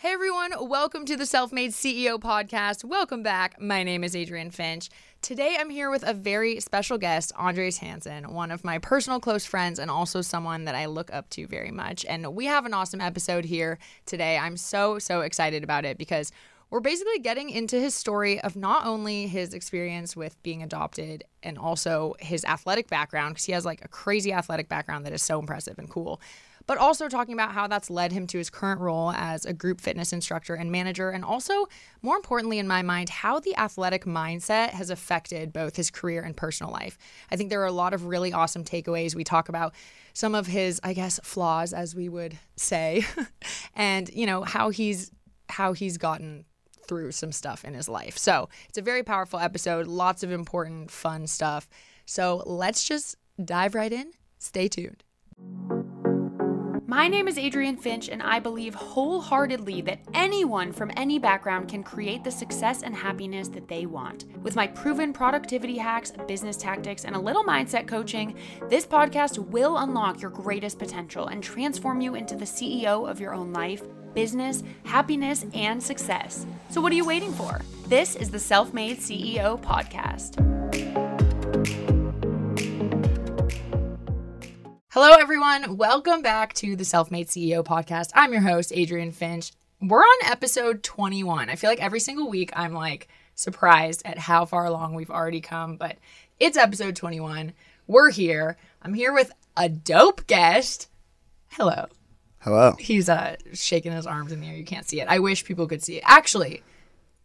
Hey everyone, welcome to the Self Made CEO podcast. Welcome back. My name is Adrienne Finch. Today I'm here with a very special guest, Andres Hansen, one of my personal close friends and also someone that I look up to very much. And we have an awesome episode here today. I'm so, so excited about it because we're basically getting into his story of not only his experience with being adopted and also his athletic background, because he has like a crazy athletic background that is so impressive and cool but also talking about how that's led him to his current role as a group fitness instructor and manager, and also, more importantly, in my mind, how the athletic mindset has affected both his career and personal life. I think there are a lot of really awesome takeaways. We talk about some of his, I guess, flaws, as we would say, and, you know, how he's how he's gotten through some stuff in his life. So it's a very powerful episode, lots of important, fun stuff. So let's just dive right in. Stay tuned. My name is Adrienne Finch, and I believe wholeheartedly that anyone from any background can create the success and happiness that they want. With my proven productivity hacks, business tactics, and a little mindset coaching, this podcast will unlock your greatest potential and transform you into the CEO of your own life, business, happiness, and success. So, what are you waiting for? This is the Self Made CEO podcast. Hello, everyone. Welcome back to the Self Made CEO podcast. I'm your host, Adrienne Finch. We're on episode 21. I feel like every single week I'm like surprised at how far along we've already come, but it's episode 21. We're here. I'm here with a dope guest. Hello. Hello. He's uh shaking his arms in the air. You can't see it. I wish people could see it. Actually,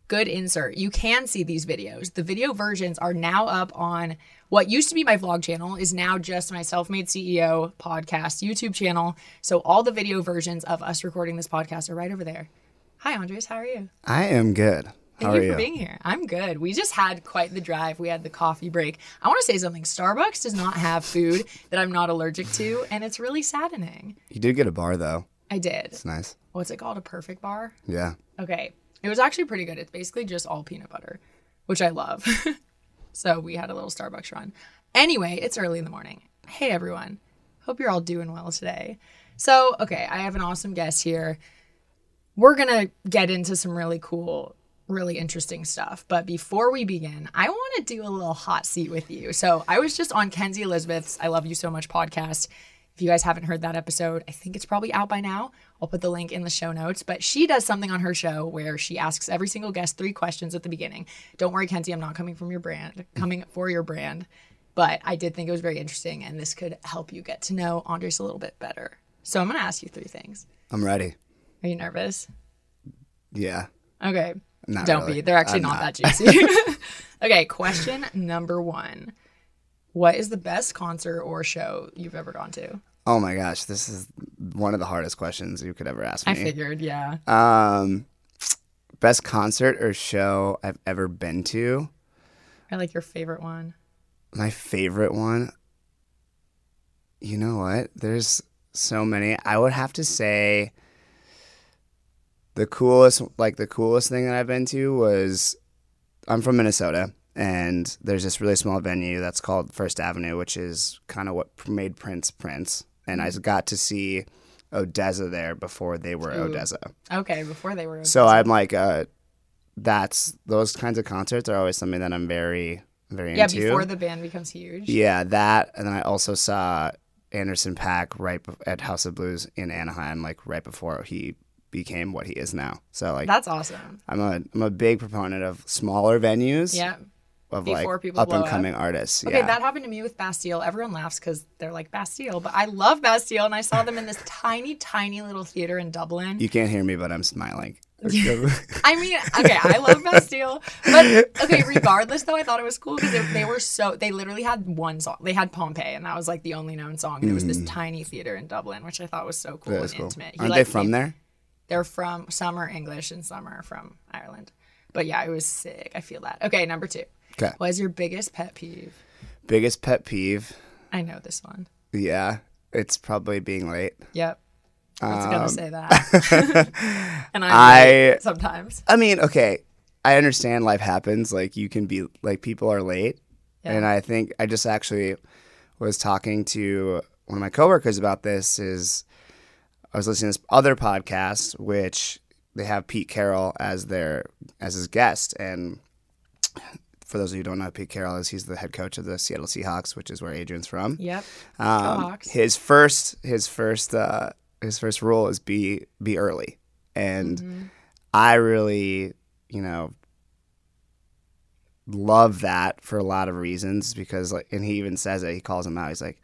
good insert. You can see these videos. The video versions are now up on what used to be my vlog channel is now just my self-made CEO podcast YouTube channel. So all the video versions of us recording this podcast are right over there. Hi Andres, how are you? I am good. Thank How you for you? being here. I'm good. We just had quite the drive. We had the coffee break. I want to say something. Starbucks does not have food that I'm not allergic to, and it's really saddening. You did get a bar though. I did. It's nice. What's it called? A perfect bar? Yeah. Okay. It was actually pretty good. It's basically just all peanut butter, which I love. so we had a little Starbucks run. Anyway, it's early in the morning. Hey, everyone. Hope you're all doing well today. So, okay, I have an awesome guest here. We're going to get into some really cool, really interesting stuff. But before we begin, I want to do a little hot seat with you. So, I was just on Kenzie Elizabeth's I Love You So Much podcast. If you guys haven't heard that episode, I think it's probably out by now. I'll put the link in the show notes. But she does something on her show where she asks every single guest three questions at the beginning. Don't worry, Kenzie, I'm not coming from your brand, coming for your brand. But I did think it was very interesting, and this could help you get to know Andres a little bit better. So I'm going to ask you three things. I'm ready. Are you nervous? Yeah. Okay. Not Don't really. be. They're actually not, not. that juicy. okay, question number one. What is the best concert or show you've ever gone to? Oh my gosh, this is one of the hardest questions you could ever ask me. I figured, yeah. Um, best concert or show I've ever been to. Or like your favorite one. My favorite one. You know what? There's so many. I would have to say the coolest like the coolest thing that I've been to was I'm from Minnesota and there's this really small venue that's called First Avenue, which is kind of what made Prince Prince. And I got to see ODESZA there before they were Ooh. ODESZA. Okay, before they were. ODESZA. So I'm like, uh, that's those kinds of concerts are always something that I'm very, very yeah, into. before the band becomes huge. Yeah, that, and then I also saw Anderson Paak right at House of Blues in Anaheim, like right before he became what he is now. So like, That's awesome. I'm a I'm a big proponent of smaller venues Yeah. Of before like people up and up. coming artists. Okay, yeah, that happened to me with Bastille. Everyone laughs because they're like Bastille, but I love Bastille, and I saw them in this tiny, tiny little theater in Dublin. you can't hear me, but I'm smiling. I mean, okay, I love Bastille, but okay. Regardless, though, I thought it was cool because they, they were so they literally had one song. They had Pompeii, and that was like the only known song. And it was this tiny theater in Dublin, which I thought was so cool Mm. That and cool. intimate. He, Aren't like, they from there? They're from some are English and some are from Ireland. But yeah, it was sick. I feel that. Okay, number two. Okay. What is your biggest pet peeve? Biggest pet peeve? I know this one. Yeah, it's probably being late. Yep. I was gonna Um, say that. and I'm I- late sometimes. I mean, okay, I understand life happens. Like you can be like people are late, Yeah. and I think I just actually was talking to one of my coworkers about this. Is I was listening to this other podcast, which they have Pete Carroll as their as his guest, and for those of you who don't know Pete Carroll is, he's the head coach of the Seattle Seahawks, which is where Adrienne's from. Yep. Um, Hawks. his first his first uh, his first rule is be be early, and Mm-hmm. I really you know love that for a lot of reasons because like and he even says it he calls him out he's like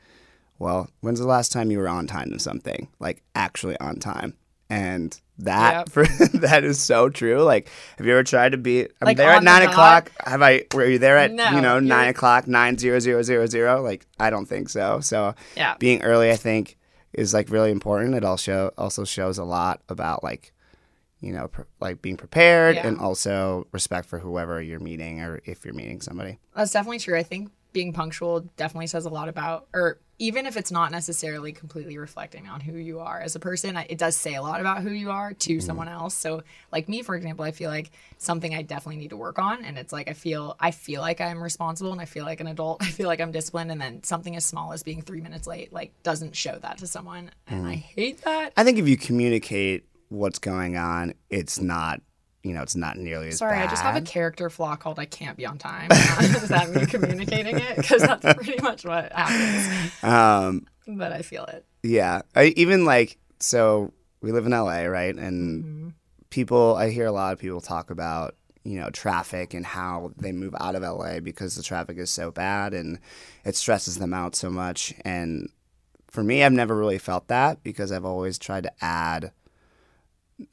well when's the last time you were on time to something like actually on time and that Yep. for that is so true like have you ever tried to be i'm Like, there on at the nine dot? o'clock have i were you there at No, you know nine o'clock nine zero zero zero zero like i don't think so so Yeah. being early i think is like really important it also also shows a lot about like you know pr- like being prepared Yeah. and also respect for whoever you're meeting or if you're meeting somebody That's definitely true. I think being punctual definitely says a lot about, or even if it's not necessarily completely reflecting on who you are as a person, it does say a lot about who you are to mm-hmm. someone else. So, like me, for example, I feel like something I definitely need to work on, and it's like I feel I feel like I'm responsible and I feel like an adult. I feel like I'm disciplined, and then something as small as being three minutes late like doesn't show that to someone, and I mm-hmm. hate that. i think if you communicate what's going on it's not you know it's not nearly as bad. Sorry, bad I just have a character flaw called I can't be on time. Is that me communicating it? Because that's pretty much what happens. um But I feel it. Yeah, I, even like so we live in LA, right? And Mm-hmm. people, I hear a lot of people talk about you know traffic and how they move out of LA because the traffic is so bad and it stresses them out so much. And for me, I've never really felt that because I've always tried to add.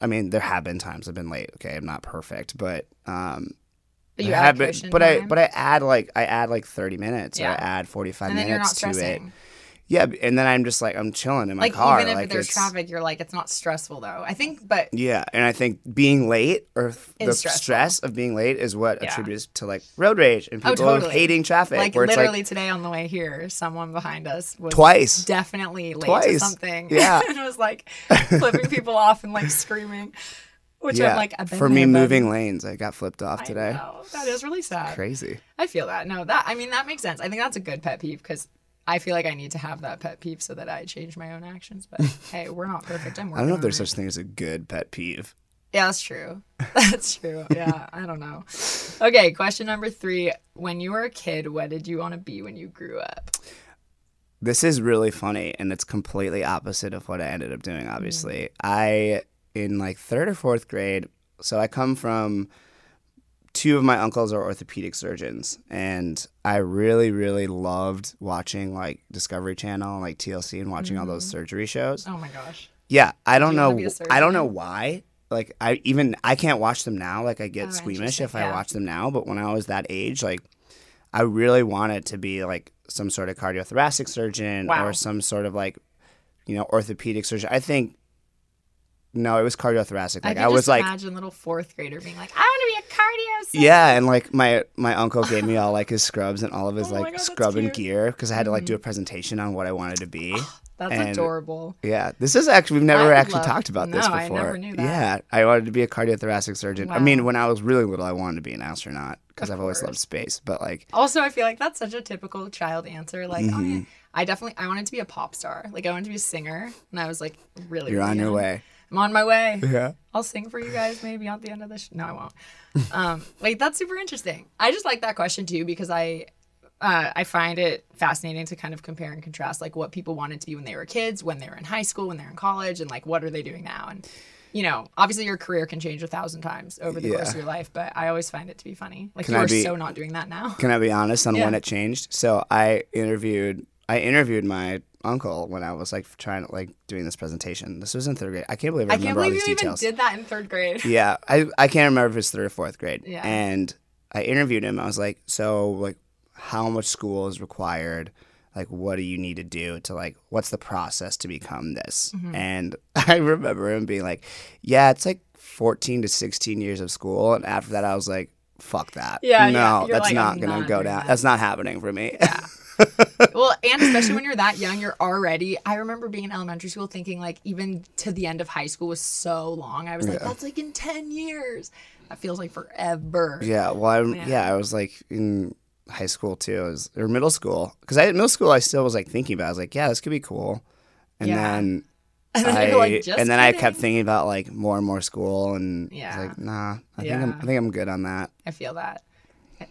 I mean, there have been times I've been late. Okay, I'm not perfect, but um, But you have been- but I but I add like I add like 30 minutes or Yeah. I add 45 and you're not minutes to it. Yeah, and then I'm just like I'm chilling in my Like car. even if like there's traffic, you're like it's not stressful though. I think, but Yeah, and I think being late or the stressful. stress of being late is what Yeah. attributes to like road rage and Oh, people totally. hating traffic. like literally like today on the way here, someone behind us was twice. definitely late to something. Yeah. and it was like flipping people off and like screaming. Which yeah, I'm like, I've been for me moving lanes, I got flipped off today. That is really sad. Crazy. I feel that. No, that I mean that makes sense. I think that's a good pet peeve because I feel like I need to have that pet peeve so that I change my own actions. But hey, we're not perfect. I'm I don't know if there's it. such thing as a good pet peeve. Yeah, that's true. That's true. Yeah, I don't know. Okay, question number three. When you were a kid, what did you want to be when you grew up? This is really funny, and it's completely opposite of what I ended up doing. Obviously, Mm. I in like third or fourth grade. So I come from two of my uncles are orthopedic surgeons, and I really, really loved watching like Discovery Channel, and, like TLC, and watching all those mm-hmm. surgery shows. Oh my gosh. Yeah, I don't wanna know. I don't know why. Like I even I can't watch them now. Like I get Oh, squeamish if I watch them now. But when I was that age, like I really wanted to be like some sort of cardiothoracic surgeon Wow. or some sort of like you know orthopedic surgeon. I think no, it was cardiothoracic. I Like can I, was like imagine little fourth grader being like, I want to be a cardio. surgeon." yeah, and like my my uncle gave me all like his scrubs and all of his Oh like God, that's scrub and. Mm-hmm. gear because I had to like do a presentation on what I wanted to be. That's and- adorable. Yeah, this is actually we've never actually love- talked about this No, I before. never knew that. Yeah, I wanted to be a cardiothoracic surgeon. I mean, when I was really little, I wanted to be an astronaut because I've always loved space. But like, Also, I feel like that's such a typical child answer. Like, oh, Mm-hmm. yeah. I definitely I wanted to be a pop star. Like, I wanted to be a singer, and I was like, really. you're really on your way. I'm on my way. Yeah. I'll sing for you guys maybe at the end of this. Sh- no, I won't. um, like that's super interesting. I just like that question too because I, uh, I find it fascinating to kind of compare and contrast like what people wanted to be when they were kids, when they were in high school, when they're in college, and like what are they doing now? And you know, obviously your career can change a thousand times over the course of your life, but I always find it to be funny. Like Can you I are be- so not doing that now. Can I be honest on Yeah. when it changed? So I interviewed I interviewed my uncle when I was like trying to like doing this presentation. This was in third grade. I can't believe I, I can't believe these you details. even did that in third grade. Yeah, I I can't remember if it's third or fourth grade. Yeah. And I interviewed him. I was like, so like, how much school is required? Like, what do you need to do to like, what's the process to become this? Mm-hmm. And I remember him being like, yeah, it's like fourteen to sixteen years of school. And after that, I was like, fuck that. Yeah, no, yeah. That's like, not I'm gonna not go down. that. That's not happening for me. well, and especially when you're that young, you're already. I remember being in elementary school thinking like even to the end of high school was so long. I was like, Yeah. that's like in ten years. That feels like forever. Yeah, well, I'm, Yeah. yeah. I was like in high school too, I was, or middle school, because I middle school I still was like thinking about. It. I was like, yeah, this could be cool, and Yeah. then And then I, like, "Just and then I kept thinking about like more and more school, and Yeah. I was like, nah, I think I'm, I think I'm good on that. I feel that.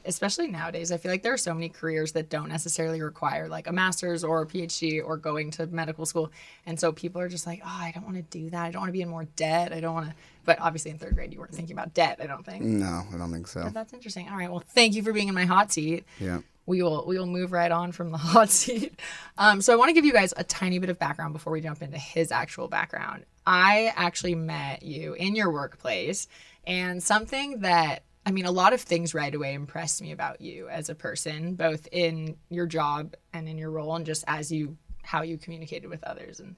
Especially nowadays, I feel like there are so many careers that don't necessarily require like a master's or a PhD or going to medical school. And so people are just like, oh, I don't want to do that. I don't want to be in more debt. I don't want to. But obviously, in third grade, you weren't thinking about debt, I don't think. No, I don't think so. But that's interesting. All right. Well, thank you for being in my hot seat. Yeah. We will we will move right on from the hot seat. Um, so I want to give you guys a tiny bit of background before we jump into his actual background. I actually met you in your workplace, and something that I mean, a lot of things right away impressed me about you as a person, both in your job and in your role, and just as you how you communicated with others and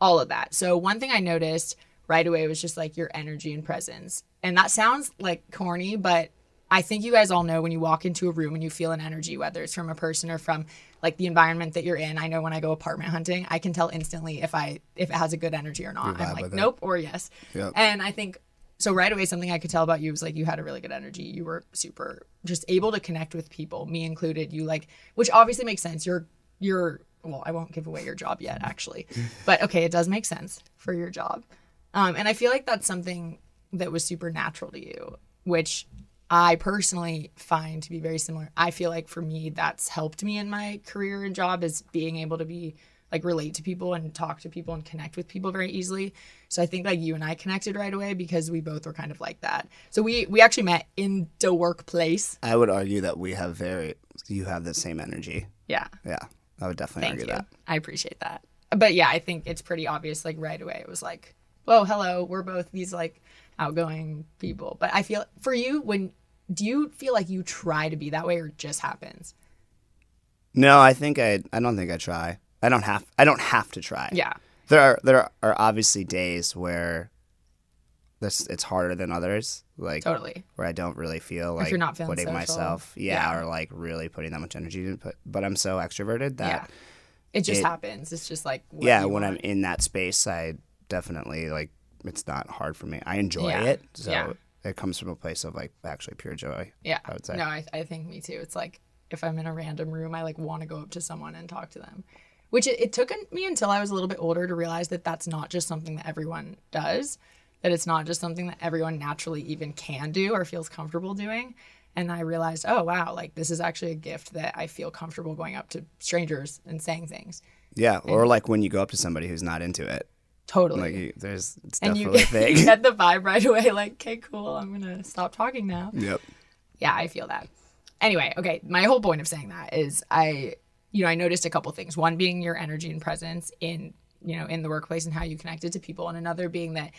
all of that. So one thing I noticed right away was just like your energy and presence. And that sounds like corny, but I think you guys all know when you walk into a room and you feel an energy, whether it's from a person or from like the environment that you're in. I know when I go apartment hunting, I can tell instantly if I if it has a good energy or not. I'm like nope or yes. Yep. And I think so right away something I could tell about you was like you had a really good energy. You were super just able to connect with people, me included. You like which obviously makes sense. You're you're well, I won't give away your job yet actually. But okay, it does make sense for your job. Um, and I feel like that's something that was super natural to you, which I personally find to be very similar. I feel like for me, that's helped me in my career and job is being able to be like relate to people and talk to people and connect with people very easily. So I think like you and I connected right away because we both were kind of like that. So we we actually met in the workplace. I would argue that we have very, you have the same energy. Yeah. Yeah, I would definitely Thank argue you. that. I appreciate that. But yeah, I think it's pretty obvious. Like right away, it was like, "Whoa, hello, we're both these like outgoing people." But I feel for you, when do you feel like you try to be that way, or it just happens? No, I think I. I don't think I try. I don't have. I don't have to try. Yeah, There are there are obviously days where this it's harder than others. Like totally. where I don't really feel like you're not feeling putting social. myself, yeah, Yeah. or like really putting that much energy into it. But I'm so extroverted that yeah, it just it- happens. It's just like yeah, when I'm in that space, I definitely like it's not hard for me. I enjoy Yeah. it, so it comes from a place of like actually pure joy. Yeah, I would say. No, I, I think me too. It's like if I'm in a random room, I like want to go up to someone and talk to them. Which it, it took me until I was a little bit older to realize that that's not just something that everyone does. That it's not just something that everyone naturally even can do or feels comfortable doing. And I realized, oh wow, like this is actually a gift that I feel comfortable going up to strangers and saying things. Yeah, or like when you go up to somebody who's not into it, Totally. like you, there's it's and you get, you get the vibe right away, like, okay, cool, I'm gonna stop talking now. yep. Yeah, I feel that. Anyway, okay, my whole point of saying that is I, you know, I noticed a couple things. One being your energy and presence in, you know, in the workplace and how you connected to people, and another being that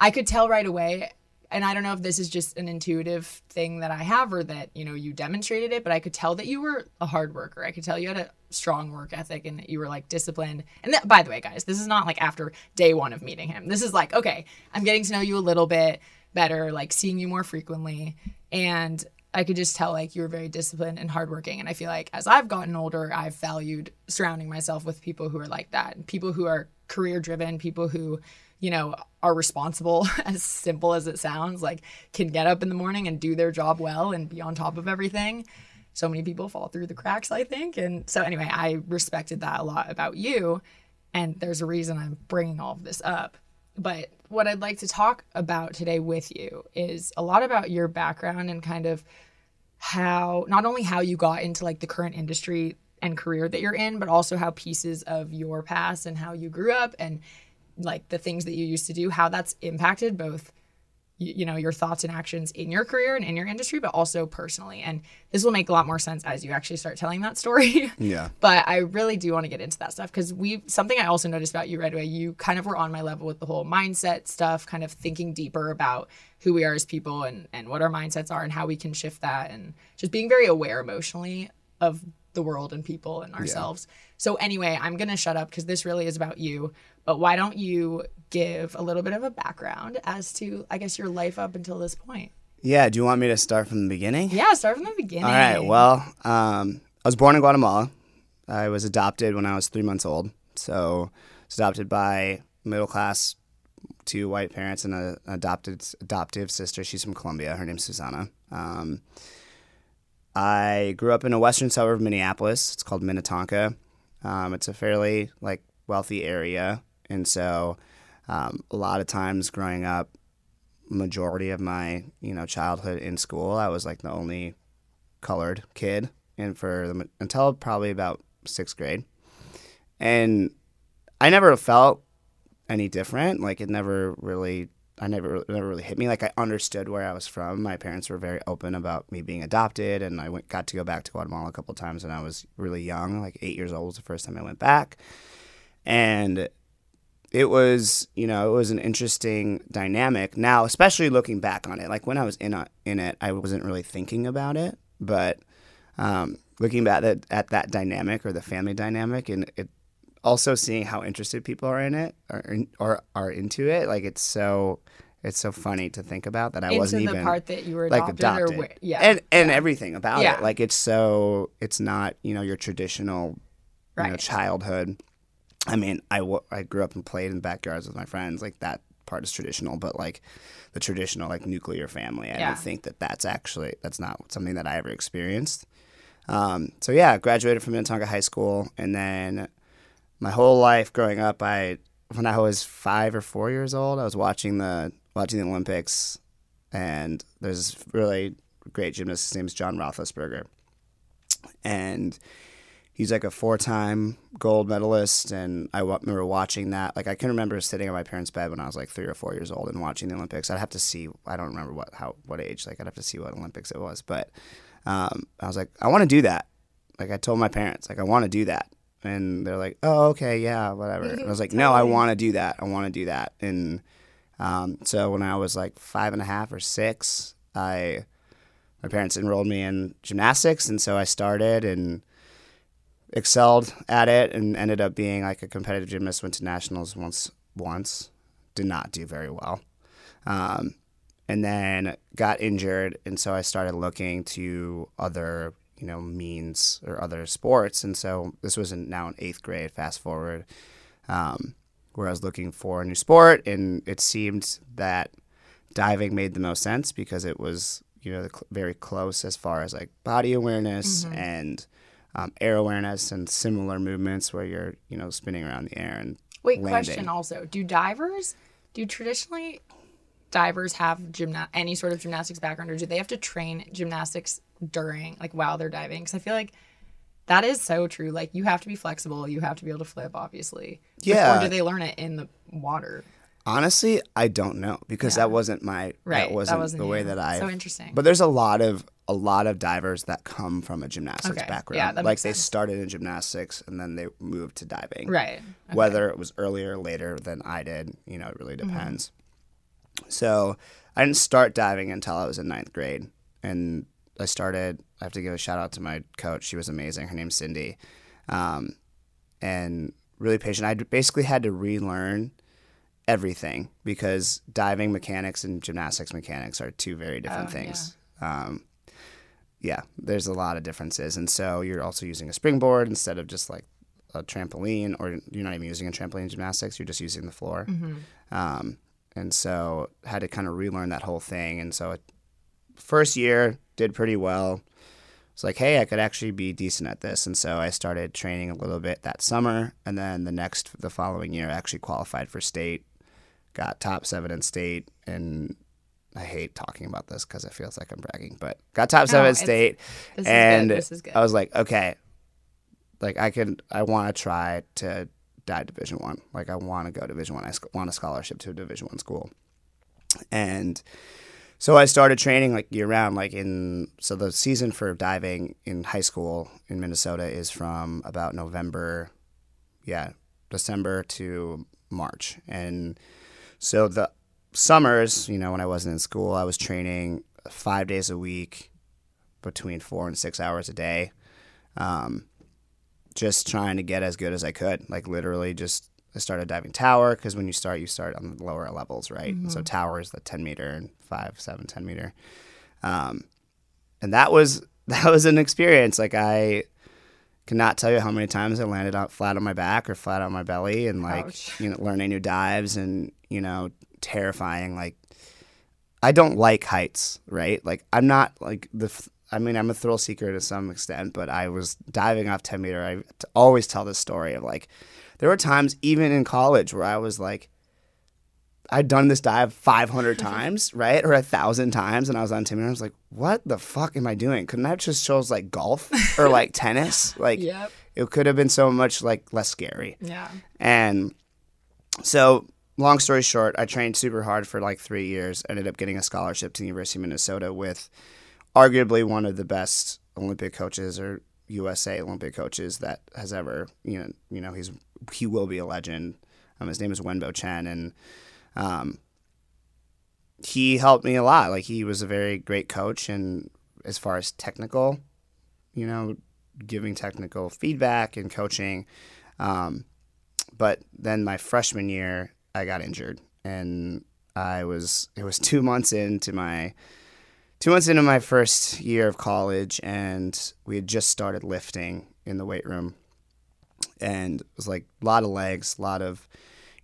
I could tell right away. And I don't know if this is just an intuitive thing that I have or that, you know, you demonstrated it, but I could tell that you were a hard worker. I could tell you had a strong work ethic and that you were like disciplined. And that, by the way, guys, this is not like after day one of meeting him. This is like, okay, I'm getting to know you a little bit better, like seeing you more frequently. And I could just tell like you were very disciplined and hardworking. And I feel like as I've gotten older, I've valued surrounding myself with people who are like that, people who are career driven, people who, you know, are responsible, as simple as it sounds, like can get up in the morning and do their job well and be on top of everything. So many people fall through the cracks, I think. And so, anyway, I respected that a lot about you. And there's a reason I'm bringing all of this up. But what I'd like to talk about today with you is a lot about your background and kind of how not only how you got into like the current industry and career that you're in, but also how pieces of your past and how you grew up and like the things that you used to do, how that's impacted both you, know your thoughts and actions in your career and in your industry, but also personally. And this will make a lot more sense as you actually start telling that story. Yeah. but I really do want to get into that stuff because we something I also noticed about you right away. You kind of were on my level with the whole mindset stuff, kind of thinking deeper about who we are as people and and what our mindsets are and how we can shift that, and just being very aware emotionally of the world and people and ourselves. So anyway, I'm gonna shut up because this really is about you. But why don't you give a little bit of a background as to I guess your life up until this point? Yeah. Do you want me to start from the beginning? Yeah, start from the beginning. All right. Well, um, I was born in Guatemala. I was adopted when I was three months old. So, I was adopted by middle class, two white parents and a an adopted adoptive sister. She's from Colombia. Her name's Susanna. Um, I grew up in a western suburb of Minneapolis. It's called Minnetonka. Um, it's a fairly like wealthy area, and so um, a lot of times growing up, majority of my you know childhood in school, I was like the only colored kid, and for the, until probably about sixth grade, and I never felt any different. Like it never really, I never, never really hit me. Like I understood where I was from. My parents were very open about me being adopted, and I went got to go back to Guatemala a couple times when I was really young, like eight years old was the first time I went back, and it was you know it was an interesting dynamic now especially looking back on it like when i was in, a, in it i wasn't really thinking about it but um, looking back at, at that dynamic or the family dynamic and it also seeing how interested people are in it or, or are into it like it's so it's so funny to think about that i Into wasn't the even part that you were like adopted, adopted. or where, yeah, and and everything about Yeah. it like it's so it's not you know your traditional you know childhood. I mean I I grew up and played in backyards with my friends like that part is traditional but like the traditional like nuclear family i Yeah. don't think that that's actually that's not something that i ever experienced. Um, so yeah graduated from minnetonka high school and then my whole life growing up i when i was five or four years old i was watching the watching the olympics and there's really great gymnast his name's john roethlisberger. And he's like a four-time gold medalist and i wa- remember watching that. Like i can remember sitting on my parents bed when i was like three or four years old and watching the olympics. I'd have to see i don't remember what how what age like i'd have to see what olympics it was but um, i was like i want to do that. Like i told my parents like i want to do that and they're like oh okay yeah whatever. And i was like no i want to do that i want to do that. And um, so when i was like five and a half or six i my parents enrolled me in gymnastics and so i started and excelled at it and ended up being like a competitive gymnast went to nationals once once did not do very well um, and then got injured and so i started looking to other you know means or other sports. And so this was in, now in eighth grade fast forward. Um, where i was looking for a new sport and it seemed that diving made the most sense because it was you know the cl- very close as far as like body awareness and um, air awareness and similar movements where you're you know spinning around the air and Wait, landing. question also: Do divers, do traditionally divers have gymna- any sort of gymnastics background, or do they have to train gymnastics during, like, while they're diving? Because I feel like that is so true. Like, you have to be flexible. You have to be able to flip, obviously. Yeah. Or do they learn it in the water? honestly i don't know because Yeah. that wasn't my Right, that that wasn't, wasn't the way that i So interesting. but there's a lot of a lot of divers that come from a gymnastics Okay, background yeah, that like makes they sense. started in gymnastics and then they moved to diving Right. Okay. whether it was earlier or later than I did, you know, it really Mm-hmm. depends. So I didn't start diving until I was in ninth grade. And I started, I have to give a shout out to my coach. She was amazing. Her name's Cindy. Um, and really patient. I basically had to relearn everything because diving mechanics and gymnastics mechanics are two very different Oh, things. Um, yeah, there's a lot of differences. And so you're also using a springboard instead of just like a trampoline, or you're not even using a trampoline in gymnastics, you're just using the floor. Um, and so had to kind of relearn that whole thing. And so it, first year did pretty well. It's like, hey, I could actually be decent at this. And so I started training a little bit that summer. And then the next, the following year, I actually qualified for state, got top seven in state. And I hate talking about this because it feels like I'm bragging, but got top seven in state. This and is good. This is good. I was like, okay, like I can, I want to try to die Division One. Like I want to go Division One. I sc- want a scholarship to a Division One school, and so I started training like year round. Like in so the season for diving in high school in Minnesota is from about November, yeah, December to March, and so the summers, you know, when I wasn't in school, I was training five days a week, between four and six hours a day, um, just trying to get as good as I could. Like literally, just I started diving tower because when you start, you start on the lower levels, right? So tower is the ten meter and five, seven, 10 meter, um, and that was that was an experience. Like I cannot tell you how many times I landed out flat on my back or flat on my belly, and like Ouch. you know, learning new dives and you know, terrifying. Like I don't like heights, right? Like I'm not like the. I mean, I'm a thrill seeker to some extent, but I was diving off 10 meter. I always tell this story of like, there were times even in college where I was like, I'd done this dive 500 times, right? Or a thousand times. And I was on Timmy and I was like, what the fuck am I doing? Couldn't I have just chose like golf or like tennis? Like, Yep. it could have been so much like less scary. Yeah. And so, long story short, I trained super hard for like three years. Ended up getting a scholarship to the University of Minnesota with arguably one of the best Olympic coaches or USA Olympic coaches that has ever, you know, you know, he's he will be a legend. Um, his name is Wenbo Chen, and um, he helped me a lot. Like he was a very great coach, and as far as technical, you know, giving technical feedback and coaching. Um, but then my freshman year, I got injured, and I was it was two months into my two months into my first year of college, and we had just started lifting in the weight room, and it was like a lot of legs, a lot of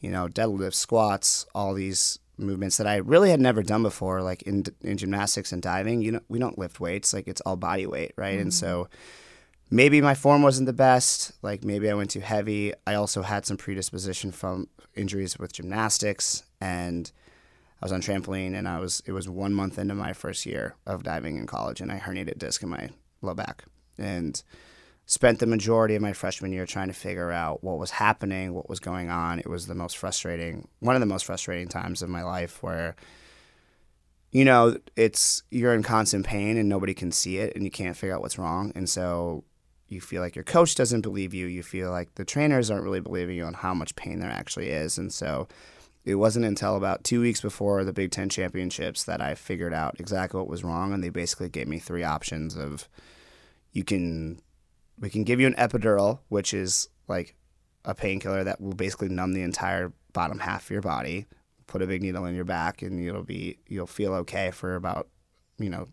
you know deadlifts, squats, all these movements that I really had never done before, like in in gymnastics and diving. You know, we don't lift weights; like it's all body weight, right? And so mm-hmm. maybe my form wasn't the best. Like maybe I went too heavy. I also had some predisposition from injuries with gymnastics, and I was on trampoline, and I was it was one month into my first year of diving in college, and I herniated disc in my low back, and spent the majority of my freshman year trying to figure out what was happening, what was going on. It was the most frustrating, one of the most frustrating times of my life where you know, it's you're in constant pain and nobody can see it and you can't figure out what's wrong. And so you feel like your coach doesn't believe you. You feel like the trainers aren't really believing you on how much pain there actually is. And so it wasn't until about two weeks before the Big Ten championships that I figured out exactly what was wrong. And they basically gave me three options of you can we can give you an epidural, which is like a painkiller that will basically numb the entire bottom half of your body. Put a big needle in your back, and you'll be you'll feel okay for about you know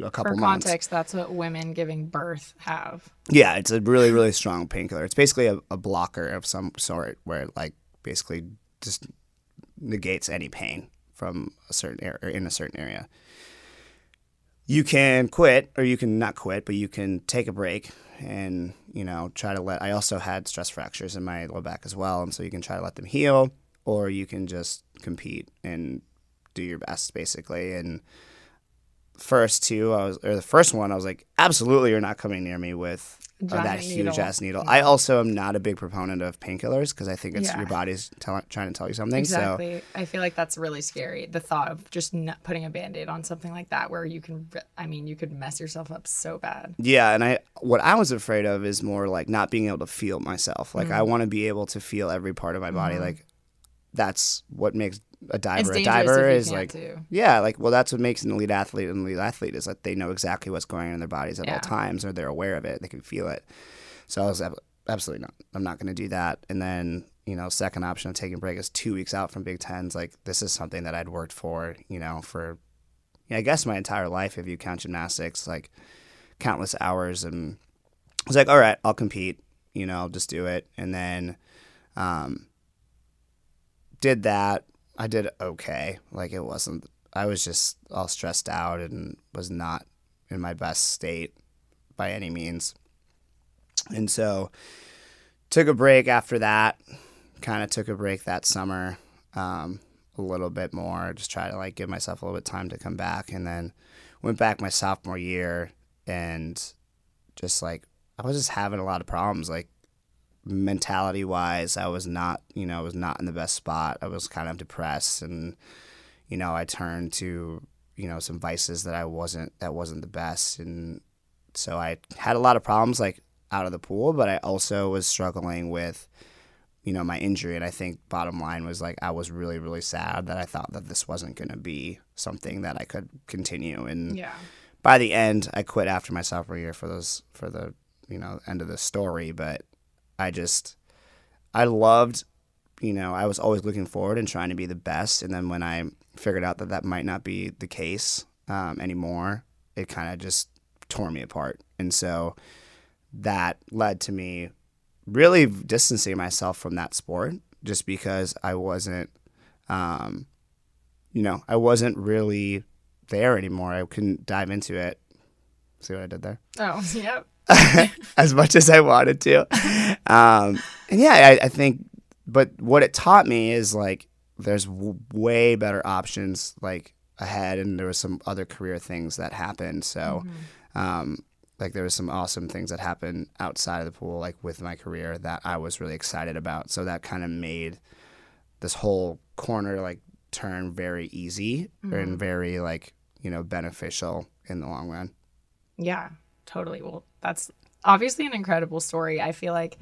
a couple For months. context, that's what women giving birth have. Yeah, it's a really really strong painkiller. It's basically a, a blocker of some sort where it like basically just negates any pain from a certain area or in a certain area. You can quit or you can not quit, but you can take a break and you know try to let. I also had stress fractures in my low back as well, and so you can try to let them heal, or you can just compete and do your best basically and first two, I was or the first one, I was like, absolutely, you're not coming near me with uh, that huge needle. ass needle. I also am not a big proponent of painkillers because I think it's Yeah. your body's tell, trying to tell you something. So Exactly. I feel like that's really scary. The thought of just not putting a band-aid on something like that where you can I mean, you could mess yourself up so bad. yeah, and I what I was afraid of is more like not being able to feel myself. Like Mm. I want to be able to feel every part of my body. Like that's what makes a diver a diver is like too. Yeah, like well, that's what makes an elite athlete an elite athlete is that they know exactly what's going on in their bodies at Yeah. all times, or they're aware of it. They can feel it. So I was absolutely not. I'm not going to do that. And then you know, second option of taking a break is two weeks out from Big Tens. Like this is something that I'd worked for, you know, for yeah, I guess my entire life if you count gymnastics, like countless hours. And I was like, all right, I'll compete. You know, I'll just do it. And then um, did that. I did okay. Like it wasn't. I was just all stressed out and was not in my best state by any means. And so took a break after that. Kind of took a break that summer, um, a little bit more. Just try to like give myself a little bit time to come back, and then went back my sophomore year and just like I was just having a lot of problems. Like mentality wise, I was not, you know, I was not in the best spot. I was kind of depressed and, you know, I turned to, you know, some vices that I wasn't, that wasn't the best. And so I had a lot of problems like out of the pool, but I also was struggling with, you know, my injury. And I think bottom line was like, I was really, really sad that I thought that this wasn't going to be something that I could continue. And, Yeah. by the end, I quit after my sophomore year for those for the you know end of the story. But I just I loved you know I was always looking forward and trying to be the best. And then when I figured out that that might not be the case um, anymore, it kind of just tore me apart. And so that led to me really distancing myself from that sport just because I wasn't um, you know I wasn't really there anymore. I couldn't dive into it. See what I did there? Oh, yep. as much as I wanted to. Um, and yeah, I, I think, but what it taught me is like there's w- way better options like ahead, and there was some other career things that happened. So, um, like there was some awesome things that happened outside of the pool, like with my career that I was really excited about. So that kind of made this whole corner like turn very easy and very like you know beneficial in the long run. Yeah, totally. Well, that's obviously an incredible story. I feel like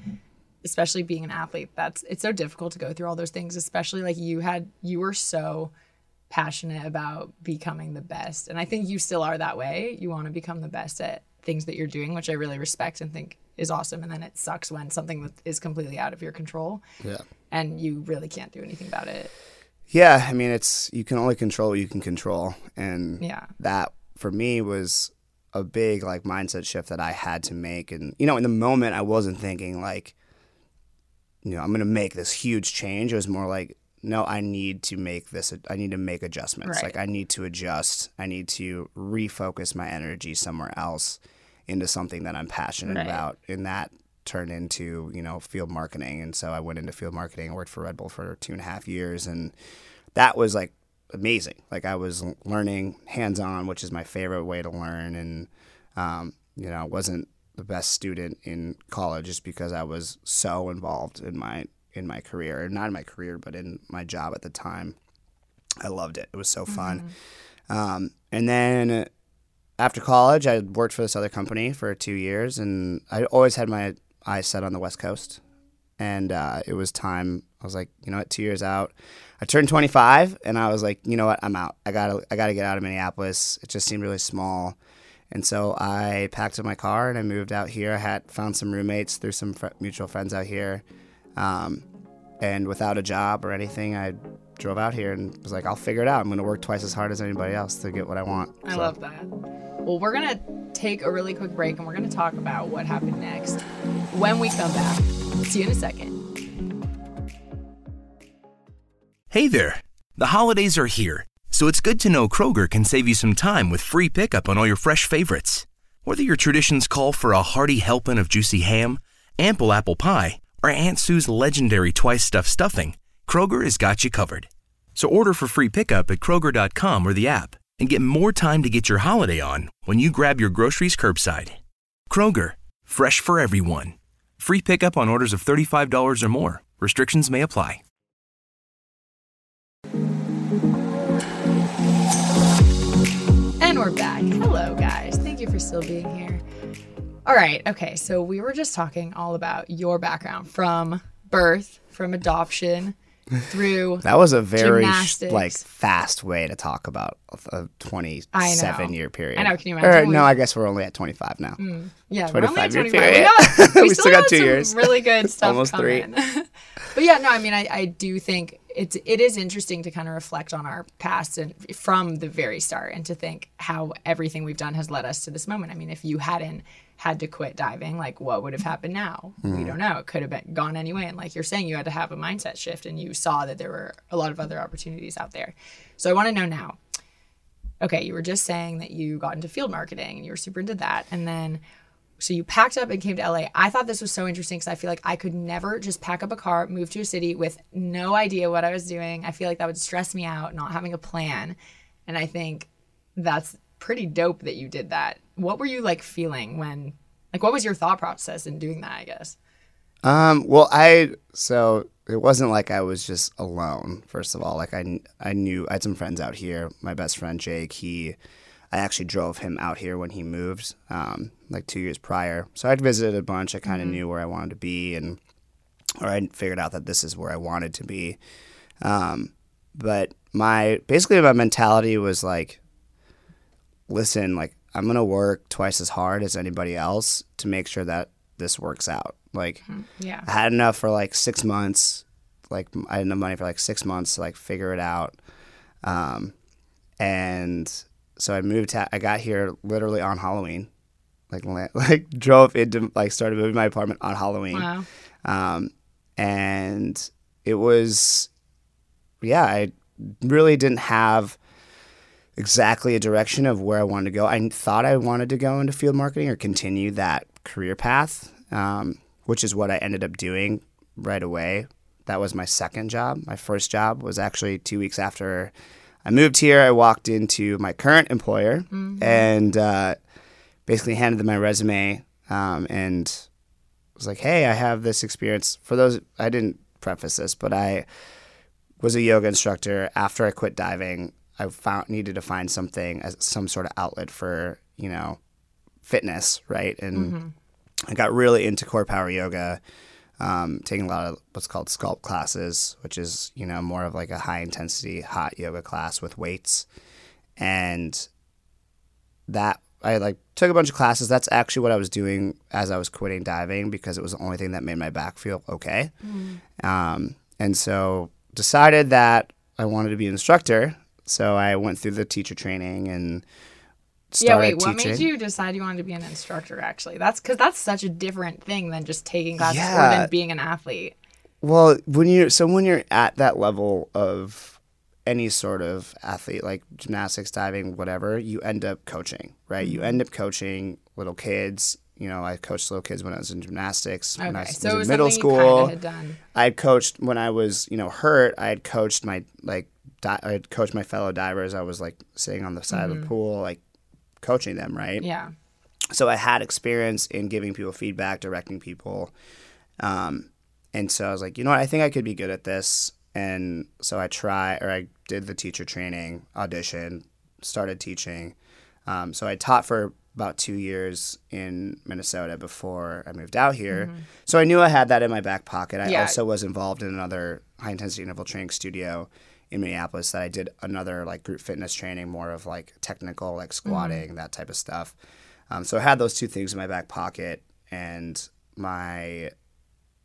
especially being an athlete, that's it's so difficult to go through all those things, especially like you had you were so passionate about becoming the best. And I think you still are that way. You want to become the best at things that you're doing, which I really respect and think is awesome. And then it sucks when something that is completely out of your control Yeah. and you really can't do anything about it. Yeah, I mean it's you can only control what you can control and Yeah. that for me was a big like mindset shift that I had to make. And you know in the moment I wasn't thinking like you know I'm going to make this huge change. It was more like no I need to make this I need to make adjustments. Right. like I need to adjust. I need to refocus my energy somewhere else into something that I'm passionate Right. about. And that turned into you know field marketing. And so I went into field marketing I worked for Red Bull for two and a half years. And that was like amazing. Like I was learning hands on, which is my favorite way to learn. And, um, you know, I wasn't the best student in college just because I was so involved in my, in my career, not in my career, but in my job at the time. I loved it. It was so fun. Um, and then after college, I worked for this other company for two years, and I always had my eyes set on the West Coast. And uh, it was time. I was like, you know what, two years out. I turned 25, and I was like, you know what, I'm out. I gotta, I gotta get out of Minneapolis. It just seemed really small, and so I packed up my car and I moved out here. I had found some roommates through some fr- mutual friends out here, um, and without a job or anything, I drove out here and was like, I'll figure it out. I'm gonna work twice as hard as anybody else to get what I want. I So- love that. Well, we're going to take a really quick break and we're going to talk about what happened next when we come back. See you in a second. Hey there! The holidays are here, so it's good to know Kroger can save you some time with free pickup on all your fresh favorites. Whether your traditions call for a hearty helping of juicy ham, ample apple pie, or Aunt Sue's legendary twice stuffed stuffing, Kroger has got you covered. So order for free pickup at Kroger.com or the app and get more time to get your holiday on when you grab your groceries curbside. Kroger, fresh for everyone. Free pickup on orders of $35 or more. Restrictions may apply. We're back. Hello, guys. Thank you for still being here. All right. Okay. So we were just talking all about your background from birth, from adoption, through. That was a very sh- like fast way to talk about a 27 year period. I know, can you Or, imagine? no, I guess we're only at 25 now. Mm, yeah, we're only at 25 year 25. period. We, got, we, We still, got got two years. really good stuff Almost three. but yeah, no, I mean, I, I do think it's it is interesting to kind of reflect on our past and from the very start, and to think how everything we've done has led us to this moment. I mean, if you hadn't had to quit diving, like what would have happened now? Hmm. We don't know. It could have been gone anyway. And like you're saying, you had to have a mindset shift, and you saw that there were a lot of other opportunities out there. So I want to know now okay, you were just saying that you got into field marketing and you were super into that. And then, so you packed up and came to LA. I thought this was so interesting because I feel like I could never just pack up a car, move to a city with no idea what I was doing. I feel like that would stress me out, not having a plan. And I think that's pretty dope that you did that. What were you like feeling when, like, what was your thought process in doing that, I guess? Um, well, I so it wasn't like I was just alone. First of all, like I, I knew I had some friends out here. My best friend Jake, he, I actually drove him out here when he moved, um, like two years prior. So I'd visited a bunch. I kind of knew where I wanted to be, and or I figured out that this is where I wanted to be. Um, but my basically my mentality was like, listen, like I'm gonna work twice as hard as anybody else to make sure that this works out. Like. Yeah. I had enough for like six months. Like I had enough money for like six months to like figure it out. Um, and so I moved. To, I got here literally on Halloween. Like like drove into like started moving my apartment on Halloween. Wow. Um, and it was, yeah, I really didn't have exactly a direction of where I wanted to go. I thought I wanted to go into field marketing or continue that career path, um, which is what I ended up doing right away. that was my second job. My first job was actually two weeks after I moved here. I walked into my current employer and uh, basically handed them my resume um, and was like, "Hey, I have this experience." For those, I didn't preface this, but I was a yoga instructor. After I quit diving, I found needed to find something as some sort of outlet for you know fitness, right? And I got really into CorePower yoga, um, taking a lot of what's called sculpt classes, which is you know more of like a high intensity hot yoga class with weights, and that I like took a bunch of classes. That's actually what I was doing as I was quitting diving because it was the only thing that made my back feel okay. Um, and so decided that I wanted to be an instructor. So I went through the teacher training and Yeah, wait, what teaching. made you decide you wanted to be an instructor actually? That's because that's such a different thing than just taking classes or than being an athlete. Well, when you're so when you're at that level of any sort of athlete, like gymnastics, diving, whatever, you end up coaching, right? You mm-hmm. end up coaching little kids. You know, I coached little kids when I was in gymnastics. when I Okay, was so it in was middle school, kinda had done. I had coached when I was, you know, hurt. I had coached my like, di- I had coached my fellow divers. I was like sitting on the side of the mm-hmm. pool, like coaching them, right? Yeah. so I had experience in giving people feedback, directing people, um, and so I was like, you know what, I think I could be good at this, and so I try or I did the teacher training, audition, started teaching. Um, so I taught for about two years in Minnesota before I moved out here. So I knew I had that in my back pocket. I Yeah. also was involved in another high intensity interval training studio in Minneapolis that I did another like group fitness training, more of like technical, like squatting, that type of stuff. Um, so I had those two things in my back pocket, and my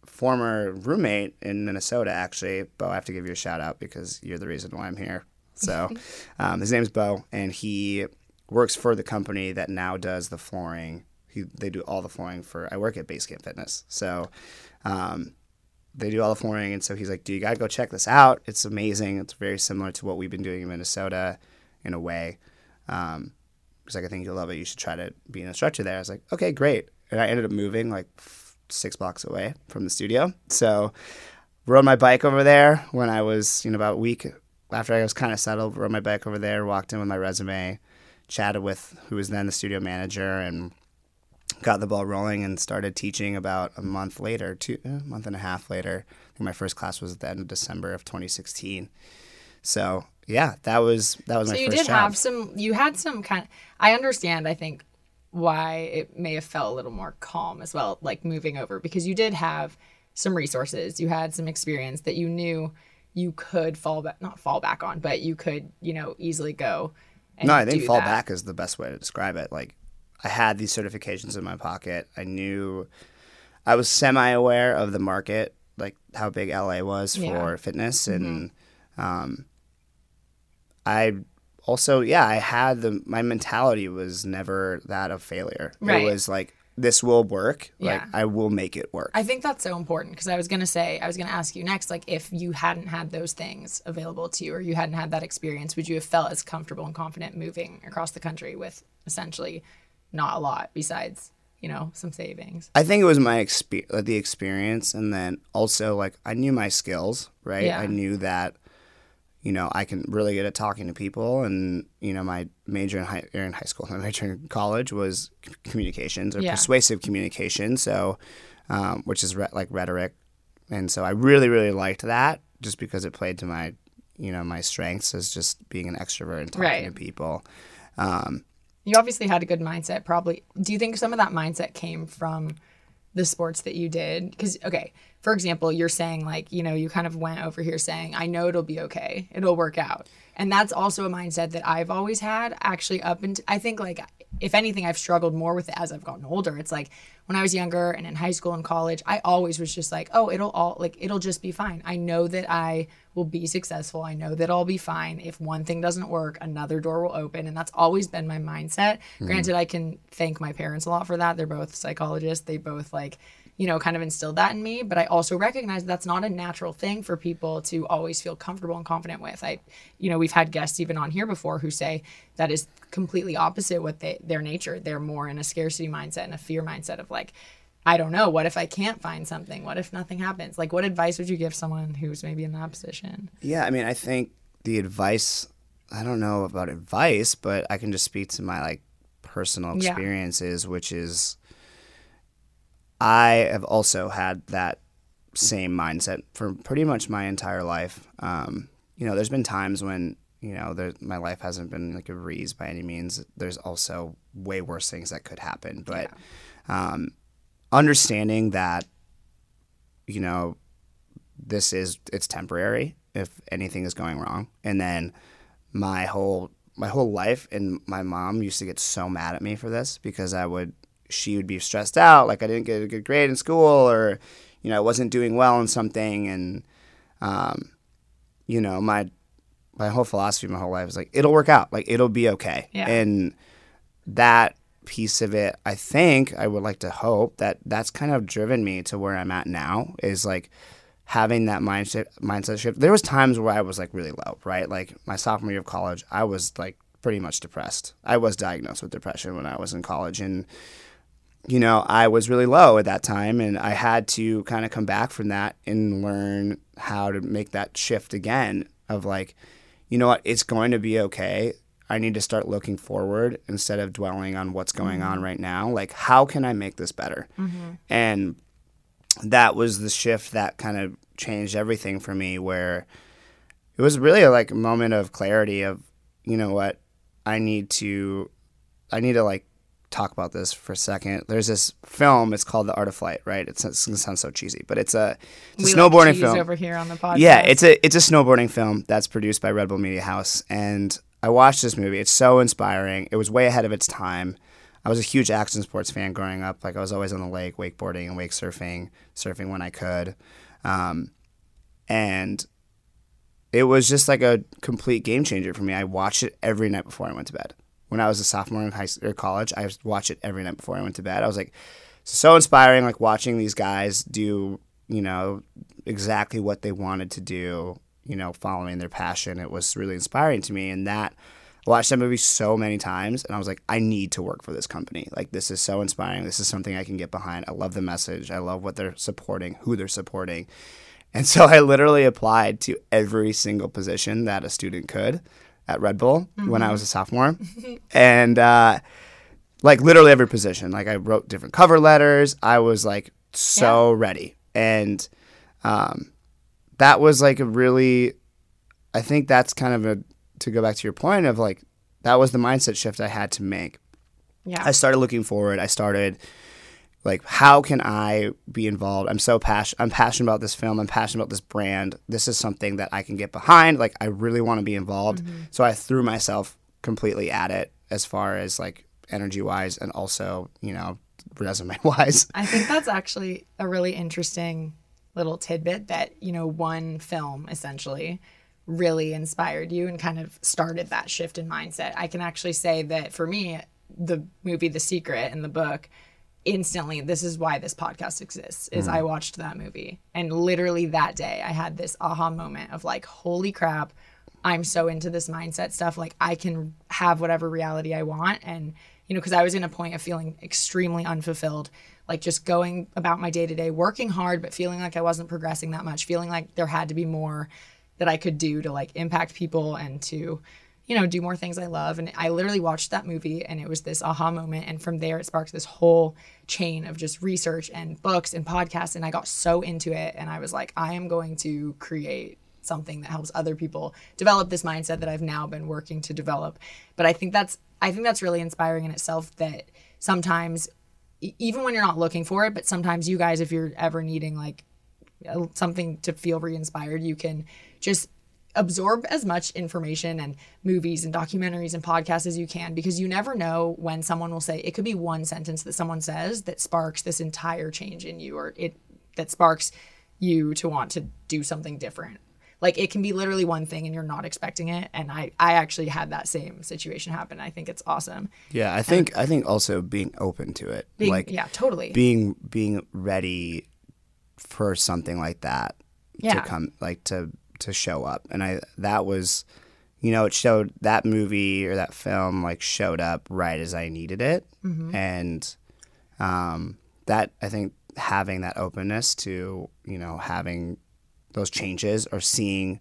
former roommate in Minnesota, actually, Bo, I have to give you a shout out because you're the reason why I'm here. So um, his name's Bo, and he works for the company that now does the flooring. He, they do all the flooring for. I work at Basecamp Fitness, so um, they do all the flooring. And so he's like, "Do you gotta go check this out? It's amazing. It's very similar to what we've been doing in Minnesota, in a way." Um, like, "I think you'll love it. You should try to be an instructor there." I was like, "Okay, great." And I ended up moving like six blocks away from the studio, so rode my bike over there when I was, you know, about a week after I was kind of settled. Rode my bike over there, walked in with my resume, chatted with who was then the studio manager, and got the ball rolling and started teaching about a month later, two a month and a half later. I think my first class was at the end of December of 2016. So yeah, that was that was So my you first did job. have some. You had some kind. I understand. I think why it may have felt a little more calm as well, like moving over, because you did have some resources. You had some experience that you knew you could fall back, not fall back on, but you could, you know, easily go. And no, I think fall that. back is the best way to describe it. Like I had these certifications in my pocket. I knew I was semi aware of the market, like how big LA was for Yeah. Mm-hmm. fitness and um I also yeah, I had the my mentality was never that of failure. Right. It was like this will work. Like Yeah. I will make it work. I think that's so important because I was gonna say I was gonna ask you next, like if you hadn't had those things available to you or you hadn't had that experience, would you have felt as comfortable and confident moving across the country with essentially not a lot besides you know some savings? I think it was my expe- the experience, and then also like I knew my skills, right? Yeah. I knew that you know I can really good at talking to people, and you know my major in high, or in high school, my major in college was communications or Yeah. persuasive communication, so um, which is re- like rhetoric, and so I really really liked that just because it played to my you know my strengths as just being an extrovert and talking Right. to people. Um, You obviously had a good mindset. Probably. Do you think some of that mindset came from the sports that you did? Because okay, for example, you're saying like you know you kind of went over here saying I know it'll be okay, it'll work out, and that's also a mindset that I've always had. Actually, up and I think like if anything, I've struggled more with it as I've gotten older. It's like when I was younger and in high school and college, I always was just like, oh, it'll all like it'll just be fine. I know that I will be successful. I know that I'll be fine. If one thing doesn't work, another door will open, and that's always been my mindset. Mm-hmm. Granted, I can thank my parents a lot for that. They're both psychologists. They both like you know, kind of instilled that in me. But I also recognize that's not a natural thing for people to always feel comfortable and confident with. I, you know, we've had guests even on here before who say that is completely opposite what they, their nature. They're more in a scarcity mindset and a fear mindset of like, I don't know. What if I can't find something? What if nothing happens? Like, what advice would you give someone who's maybe in that position? Yeah, I mean, I think the advice, I don't know about advice, but I can just speak to my like personal Yeah. experiences, which is I have also had that same mindset for pretty much my entire life. Um, you know, there's been times when, you know, there, my life hasn't been like a breeze by any means. There's also way worse things that could happen. But um, understanding that, you know, this is it's temporary if anything is going wrong and then my whole my whole life and my mom used to get so mad at me for this because I would she would be stressed out like I didn't get a good grade in school or you know I wasn't doing well in something. And um you know my my whole philosophy my whole life is like it'll work out. Like it'll be okay. Yeah. and that piece of it i think i would like to hope that that's kind of driven me to where i'm at now is like having that mindset mindset shift. There was times where i was like really low right? Like my sophomore year of college i was like pretty much depressed. I was diagnosed with depression when i was in college. And you know i was really low at that time and i had to kind of come back from that and learn how to make that shift again of like you know what? It's going to be okay. I need to start looking forward instead of dwelling on what's going on mm-hmm. right now. Like, how can I make this better? Mm-hmm. And that was the shift that kind of changed everything for me, where it was really like a moment of clarity of, you know what, I need to, I need to like talk about this for a second. There's this film. It's called The Art of Flight, right? It's, it's gonna sound so cheesy, but it's a, it's a We snowboarding like film. over here on the podcast. Yeah, it's a it's a snowboarding film that's produced by Red Bull Media House, and I watched this movie. It's so inspiring. It was way ahead of its time. I was a huge action sports fan growing up. Like I was always on the lake, wakeboarding and wake surfing, surfing when I could, um, and it was just like a complete game changer for me. I watched it every night before I went to bed. When I was a sophomore in high or college, I watched it every night before I went to bed. I was like, so inspiring. Like watching these guys do, you know, exactly what they wanted to do. You know, following their passion. It was really inspiring to me, and that I watched that movie so many times, and I was like, I need to work for this company. Like this is so inspiring. This is something I can get behind. I love the message. I love what they're supporting, who they're supporting. And so I literally applied to every single position that a student could at Red Bull when I was a sophomore. and uh, like literally every position. Like I wrote different cover letters. I was like so ready. And um, that was like a really, I think that's kind of a, to go back to your point of like, that was the mindset shift I had to make. yeah. I started looking forward. I started like how can I be involved? I'm so passionate. I'm passionate about this film. I'm passionate about this brand. This is something that I can get behind. Like I really want to be involved. Mm-hmm. So I threw myself completely at it as far as like energy wise and also, you know, resume wise. I think that's actually a really interesting little tidbit that, you know, one film essentially really inspired you and kind of started that shift in mindset. I can actually say that for me, the movie The Secret and the book instantly this is why this podcast exists is mm-hmm. I watched that movie. And literally that day I had this aha moment of like holy crap I'm so into this mindset stuff. Like I can have whatever reality I want. And you know because I was in a point of feeling extremely unfulfilled like just going about my day to day working hard but feeling like I wasn't progressing that much feeling like there had to be more that I could do to like impact people and to you know, do more things I love. And I literally watched that movie and it was this aha moment. And from there, it sparked this whole chain of just research and books and podcasts. And I got so into it. And I was like, I am going to create something that helps other people develop this mindset that I've now been working to develop. But I think that's, I think that's really inspiring in itself that sometimes, even when you're not looking for it, but sometimes you guys, if you're ever needing like uh, something to feel re-inspired you can just absorb as much information and movies and documentaries and podcasts as you can because you never know when someone will say it could be one sentence that someone says that sparks this entire change in you or it that sparks you to want to do something different like it can be literally one thing and you're not expecting it and i i actually had that same situation happen i think it's awesome Yeah, I think I think also being open to it. Being- like yeah totally being being ready for something like that Yeah. to come like to to show up and i that was you know it showed that movie or that film like showed up right as i needed it Mm-hmm. and um that I think having that openness to you know having those changes or seeing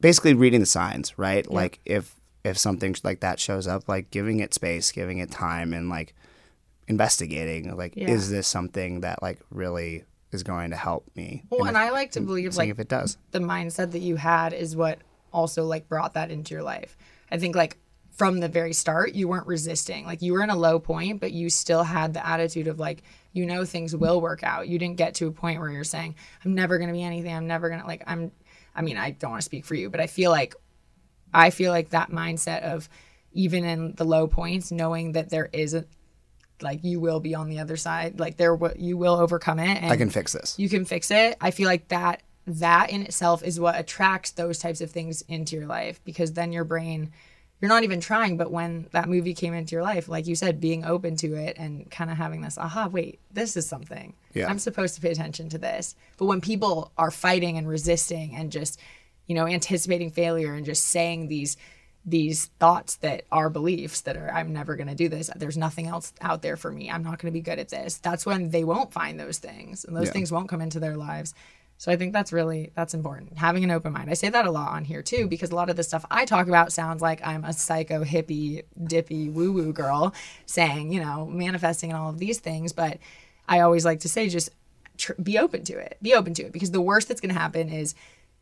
basically reading the signs, right? Like if if something like that shows up, like giving it space, giving it time, and like investigating, like Yeah. is this something that like really is going to help me? Well, And and I like to believe like if it does. the mindset that you had is what also like brought that into your life. I think like from the very start, you weren't resisting. Like you were in a low point, but you still had the attitude of like, you know, things will work out. You didn't get to a point where you're saying, I'm never going to be anything. I'm never going to like, I'm, I mean, I don't want to speak for you, but I feel like, I feel like that mindset of even in the low points, knowing that there is a, like you will be on the other side, like there, w- you will overcome it. And I can fix this. you can fix it. I feel like that that in itself is what attracts those types of things into your life because then your brain you're not even trying but when that movie came into your life like you said being open to it and kind of having this aha wait this is something Yeah. i'm supposed to pay attention to this but when people are fighting and resisting and just you know anticipating failure and just saying these these thoughts that are beliefs that are i'm never going to do this. There's nothing else out there for me. I'm not going to be good at this. That's when they won't find those things and those Yeah. things won't come into their lives. So i think that's really that's important having an open mind. I say that a lot on here too because a lot of the stuff i talk about sounds like i'm a psycho hippie dippy woo woo girl saying you know manifesting and all of these things but i always like to say just tr- be open to it. Be open to it because the worst that's going to happen is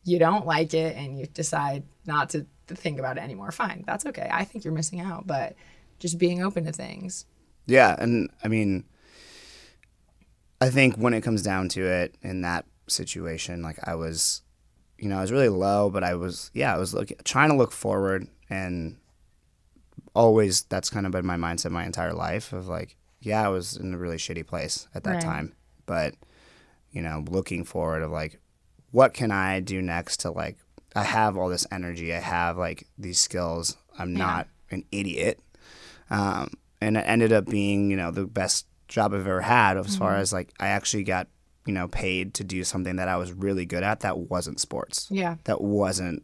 you don't like it and you decide not to, think about it anymore fine that's okay i think you're missing out but just being open to things Yeah, and I mean, I think when it comes down to it, in that situation, like I was, you know, I was really low, but I was, yeah, I was looking, trying to look forward, and always that's kind of been my mindset my entire life of like, yeah, I was in a really shitty place at that Right. time, but you know, looking forward of like, what can I do next to like, I have all this energy, I have like these skills, I'm not an idiot. Um, and it ended up being you know the best job I've ever had as far as like I actually got you know paid to do something that I was really good at that wasn't sports. Yeah. That wasn't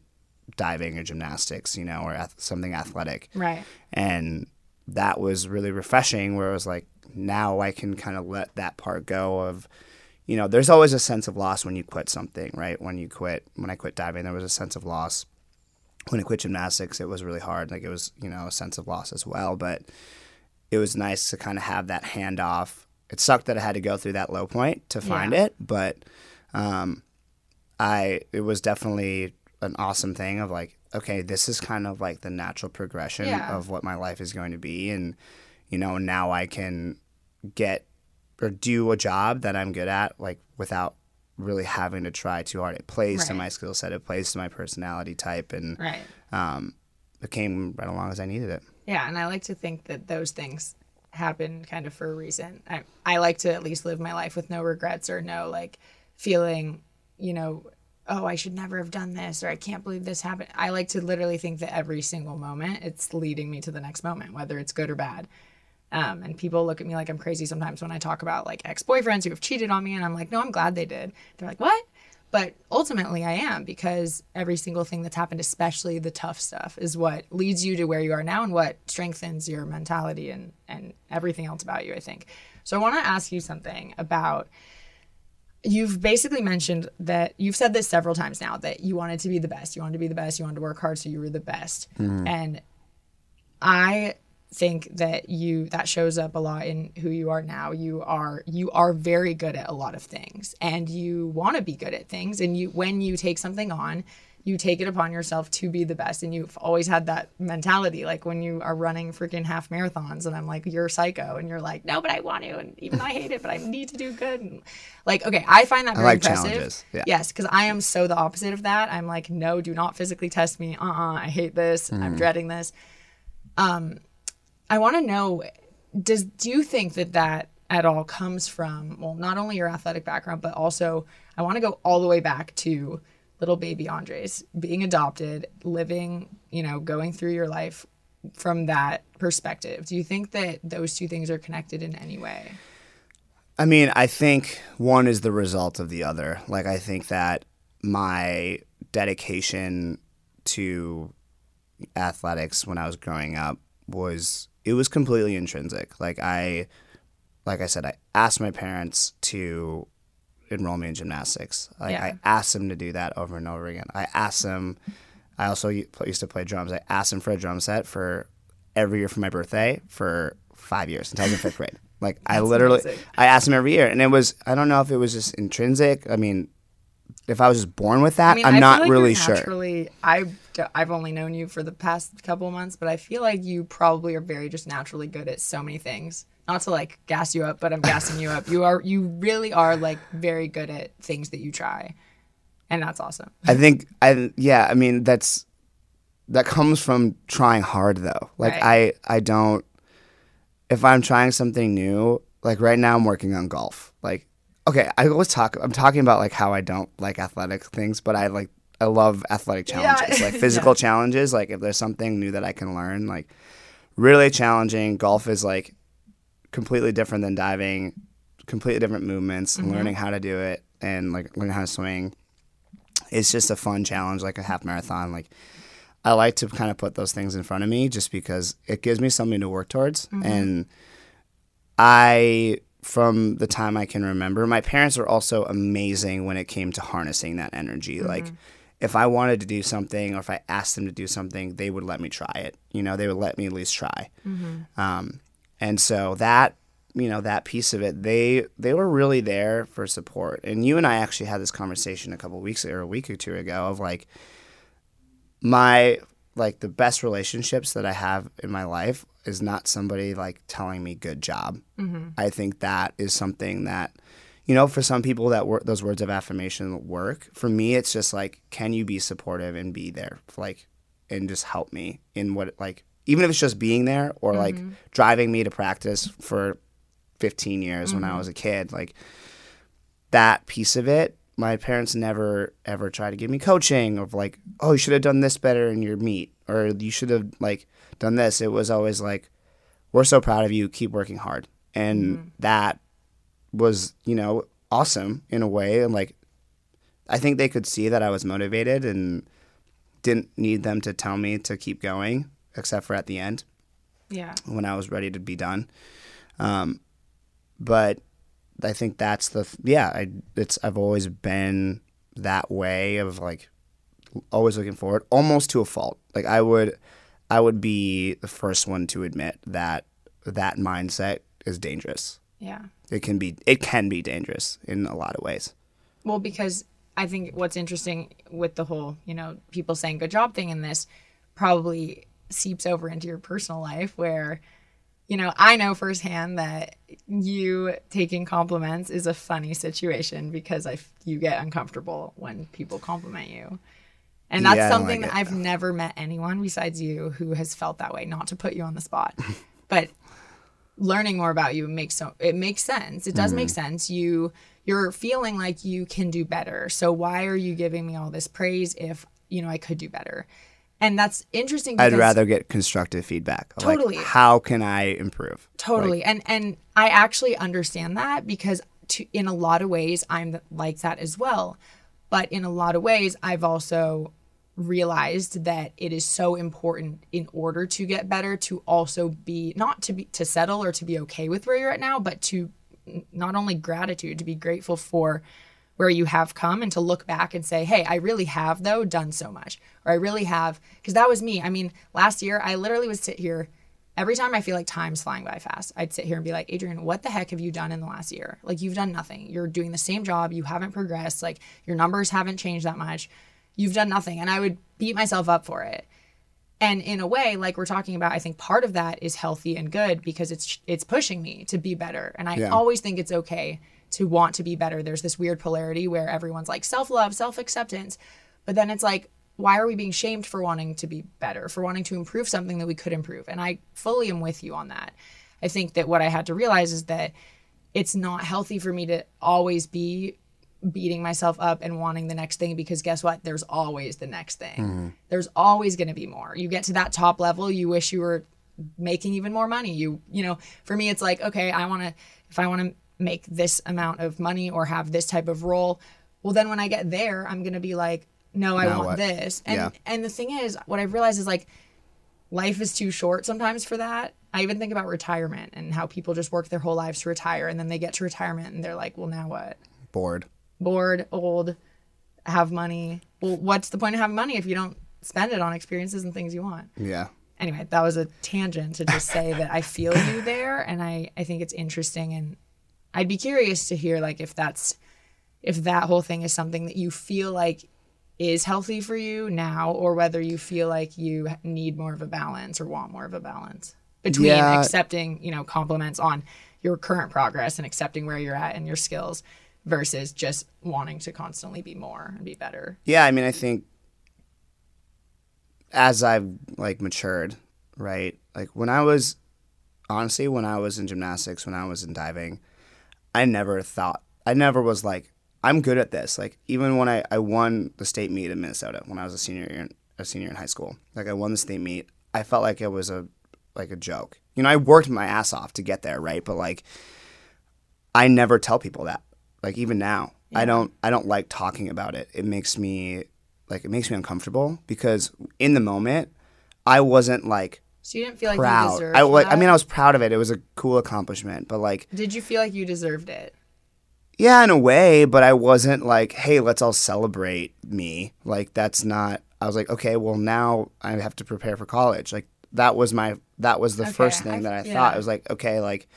diving or gymnastics you know or ath- something athletic. Right. And that was really refreshing where it was like now I can kind of let that part go of you know there's always a sense of loss when you quit something right when you quit when I quit diving there was a sense of loss when I quit gymnastics it was really hard like it was you know a sense of loss as well but it was nice to kind of have that handoff it sucked that I had to go through that low point to find Yeah. it but um I it was definitely an awesome thing of like, okay, this is kind of like the natural progression Yeah. of what my life is going to be, and you know now I can get or do a job that I'm good at, like without really having to try too hard. It plays to my skill set, it plays to my personality type, and right um, it came right along as I needed it. Yeah, and I like to think that those things happen kind of for a reason. I I like to at least live my life with no regrets or no like feeling, you know, oh, I should never have done this or I can't believe this happened. I like to literally think that every single moment it's leading me to the next moment, whether it's good or bad. Um, and people look at me like I'm crazy sometimes when I talk about like ex boyfriends who have cheated on me, and I'm like, no, I'm glad they did. They're like, what? But ultimately, I am because every single thing that's happened, especially the tough stuff, is what leads you to where you are now and what strengthens your mentality and, and everything else about you, I think. So I want to ask you something about you've basically mentioned that you've said this several times now that you wanted to be the best. You wanted to be the best. You wanted to work hard, so you were the best. And I think that you that shows up a lot in who you are now. You are you are very good at a lot of things and you want to be good at things. And you when you take something on, you take it upon yourself to be the best. And you've always had that mentality like when you are running freaking half marathons and I'm like you're psycho. And you're like no but I want to. And even though I hate it but I need to do good. And like okay I find that very like impressive. challenges, yeah. yes because I am so the opposite of that. I'm like no do not physically test me. Uh-uh I hate this. I'm mm-hmm. dreading this um, I want to know does do you think that that at all comes from well not only your athletic background but also I want to go all the way back to little baby Andres being adopted living you know going through your life from that perspective do you think that those two things are connected in any way I mean, I think one is the result of the other. Like, I think that my dedication to athletics when I was growing up was it was completely intrinsic. Like I like I said, I asked my parents to enroll me in gymnastics. Like Yeah. I asked them to do that over and over again. I asked them. I also used to play drums. I asked them for a drum set for every year for my birthday for five years until I was in fifth grade. Like I literally, amazing. I asked them every year, and it was I don't know if it was just intrinsic. I mean, if I was just born with that, I mean, I not like really sure. I I've only known you for the past couple of months, but I feel like you probably are very just naturally good at so many things. Not to like gas you up, but I'm gassing you up. You are you really are like very good at things that you try, and that's awesome. I think I yeah, I mean that's that comes from trying hard though. Like Right. I I don't if I'm trying something new, like right now I'm working on golf. Like okay, I always talk I'm talking about like how I don't like athletic things, but I like I love athletic Yeah. challenges. Like physical challenges, like if there's something new that I can learn, like really challenging. Golf is like completely different than diving, completely different movements, and learning how to do it and like learning how to swing it's just a fun challenge like a half marathon like i like to kind of put those things in front of me just because it gives me something to work towards mm-hmm. and i from the time i can remember my parents were also amazing when it came to harnessing that energy like mm-hmm. If i wanted to do something or if i asked them to do something they would let me try it. You know they would let me at least try. Um, and so that you know that piece of it they they were really there for support. And you and i actually had this conversation a couple of weeks or a week or two ago of like my like the best relationships that i have in my life is not somebody like telling me good job. I think that is something that you know for some people that wor- those words of affirmation work. For me it's just like can you be supportive and be there like and just help me in what like even if it's just being there or like mm-hmm. driving me to practice for 15 years when I mm-hmm. was a kid like that piece of it my parents never ever tried to give me coaching of like oh you should have done this better in your meet or you should have like done this. It was always like we're so proud of you. Keep working hard. And mm-hmm. that was you know awesome in a way and like i think they could see that i was motivated and didn't need them to tell me to keep going except for at the end Yeah. when I was ready to be done. Um, but I think that's the yeah. I it's I've always been that way of like always looking forward, almost to a fault. Like I would I would be the first one to admit that that mindset is dangerous. Yeah. It can be it can be dangerous in a lot of ways. Well, because I think what's interesting with the whole, you know, people saying good job thing in this probably seeps over into your personal life where, you know, I know firsthand that you taking compliments is a funny situation because I f- you get uncomfortable when people compliment you. And that's Yeah, something like that it. I've never met anyone besides you who has felt that way. Not to put you on the spot, but learning more about you makes so it makes sense. It does make Mm-hmm. sense. You you're feeling like you can do better. So why are you giving me all this praise if you know I could do better? And that's interesting. I'd rather get constructive feedback. of, like, Totally. how can I improve? totally and and i actually understand that because to, in a lot of ways i'm like that as well but in a lot of ways i've also realized that it is so important in order to get better to also be not to be to settle or to be okay with where you're at now but to not only gratitude to be grateful for where you have come and to look back and say, hey, I really have, though, done so much. Or I really have, because that was me. I mean, last year, I literally would sit here every time I feel like time's flying by fast. I'd sit here and be like, Adrienne, what the heck have you done in the last year? Like, you've done nothing. You're doing the same job. You haven't progressed. Like, your numbers haven't changed that much. You've done nothing. And I would beat myself up for it. And in a way, like we're talking about, I think part of that is healthy and good because it's it's pushing me to be better. And I Yeah. always think it's okay to want to be better. There's this weird polarity where everyone's like self-love, self-acceptance, but then it's like why are we being shamed for wanting to be better, for wanting to improve something that we could improve? And I fully am with you on that. I think that what I had to realize is that it's not healthy for me to always be beating myself up and wanting the next thing because guess what? There's always the next thing. Mm-hmm. There's always going to be more. You get to that top level, you wish you were making even more money. You, you know, for me, it's like, okay, I want to, if I want to make this amount of money or have this type of role, well, then when I get there, I'm going to be like, no, I Now want what? this. And, Yeah. and the thing is, what I've realized is like, life is too short sometimes for that. I even think about retirement and how people just work their whole lives to retire and then they get to retirement and they're like, well, now what? Bored. Bored, old, have money. Well, what's the point of having money if you don't spend it on experiences and things you want? Yeah. Anyway, that was a tangent to just say that I feel you there and I, I think it's interesting and I'd be curious to hear like if that's if that whole thing is something that you feel like is healthy for you now or whether you feel like you need more of a balance or want more of a balance between Yeah. accepting, you know, compliments on your current progress and accepting where you're at and your skills versus just wanting to constantly be more and be better. Yeah, I mean, I think as I've like matured, right? Like when I was honestly, when I was in gymnastics, when I was in diving, I never thought I never was like, I'm good at this. Like even when I, I won the state meet in Minnesota when I was a senior year a senior in high school. Like I won the state meet. I felt like it was a like a joke. You know, I worked my ass off to get there, right? But like I never tell people that. Like even now, I don't I don't like talking about it. It makes me like it makes me uncomfortable because in the moment I wasn't like So you didn't feel like you proud. deserved I wa- I mean I was proud of it. It was a cool accomplishment, but like Did you feel like you deserved it? yeah, in a way, but I wasn't like, hey, let's all celebrate me. Like that's not I was like, okay, well now I have to prepare for college. Like that was my that was the Okay, first thing I- that I yeah. thought. It was like, okay, like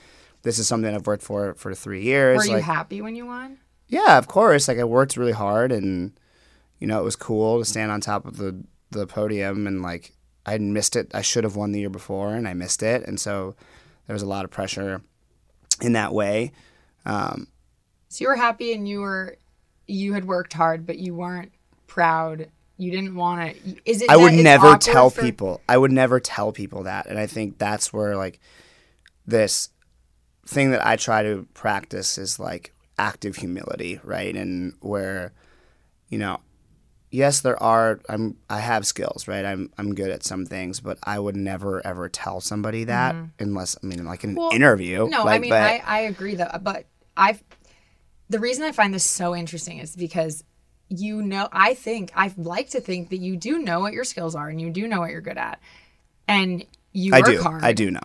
this is something I've worked for for 3 years. Were you like happy when you won? yeah, of course. Like I worked really hard and you know, it was cool to stand on top of the the podium and like I missed it. I should have won the year before and I missed it. And so there was a lot of pressure in that way. Um, So you were happy and you were you had worked hard, but you weren't proud. You didn't want to. Is it? I would never tell for- people. I would never tell people that. And I think that's where like this thing that I try to practice is like active humility, right? And where you know, yes, there are I'm I have skills, right? I'm I'm good at some things, but I would never ever tell somebody that unless I mean like in an Mm-hmm. Well, interview. No, like, I mean but, I, I agree though, but I the reason I find this so interesting is because you know I think I like to think that you do know what your skills are and you do know what you're good at, and you I work do. hard. I do know.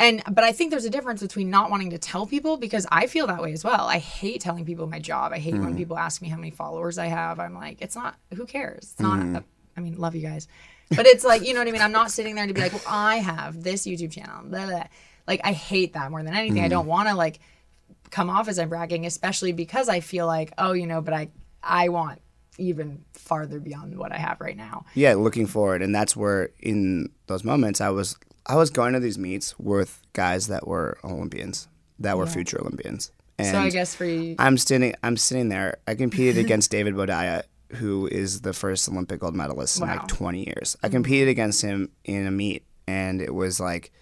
And but I think there's a difference between not wanting to tell people because I feel that way as well. I hate telling people my job. I hate Mm-hmm. when people ask me how many followers I have. I'm like, it's not. Who cares? It's not. Mm-hmm. A, I mean, love you guys, but it's like you know what I mean. I'm not sitting there to be like, well, I have this YouTube channel. Blah, blah. Like I hate that more than anything. I Mm-hmm. don't want to like come off as I'm bragging, especially because I feel like, oh, you know, but I I want even farther beyond what I have right now. Yeah, looking forward, and that's where in those moments I was I was going to these meets with guys that were Olympians, that were future Olympians, and so I guess for you, I'm sitting I'm sitting there. I competed against David Boudia, who is the first Olympic gold medalist in like 20 years. I mm-hmm. competed against him in a meet, and it was like,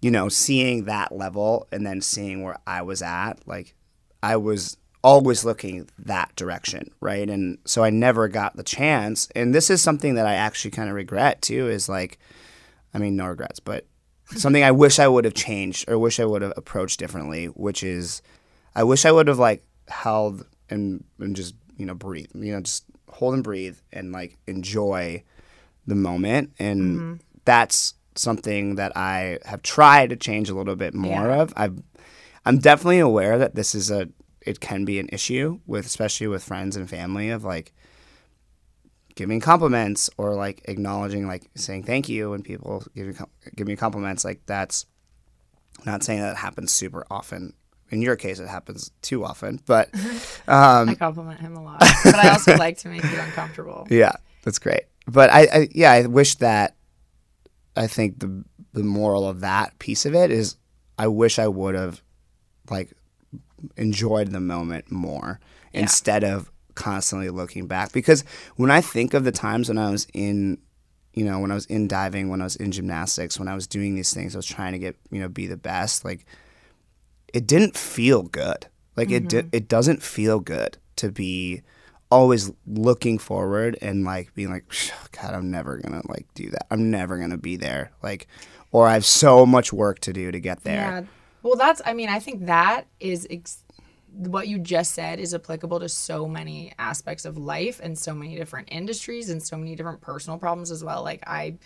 you know, seeing that level and then seeing where I was at, like I was always looking that direction, right? And so I never got the chance. And this is something that I actually kind of regret too. Is like, I mean, no regrets, but something I wish I would have changed or wish I would have approached differently, which is I wish I would have like held and and just you know breathe, you know, just hold and breathe and like enjoy the moment, and mm-hmm. that's something that I have tried to change a little bit more Yeah. of. I've I'm definitely aware that this is a it can be an issue with especially with friends and family of like giving compliments or like acknowledging like saying thank you when people give you give me compliments like that's not saying that it happens super often. In your case it happens too often but um I compliment him a lot, but I also like to make you uncomfortable. yeah that's great. But I, I yeah i wish that i think the the moral of that piece of it is i wish i would have like enjoyed the moment more instead of constantly looking back. Because when i think of the times when i was in you know when i was in diving when i was in gymnastics when i was doing these things i was trying to get you know be the best like it didn't feel good. Like it did mm-hmm. it doesn't feel good to be always looking forward and like being like god i'm never gonna like do that. I'm never gonna be there. Like or i have so much work to do to get there. Yeah. Well, that's, I mean, I think that is ex- what you just said is applicable to so many aspects of life and so many different industries and so many different personal problems as well. Like, I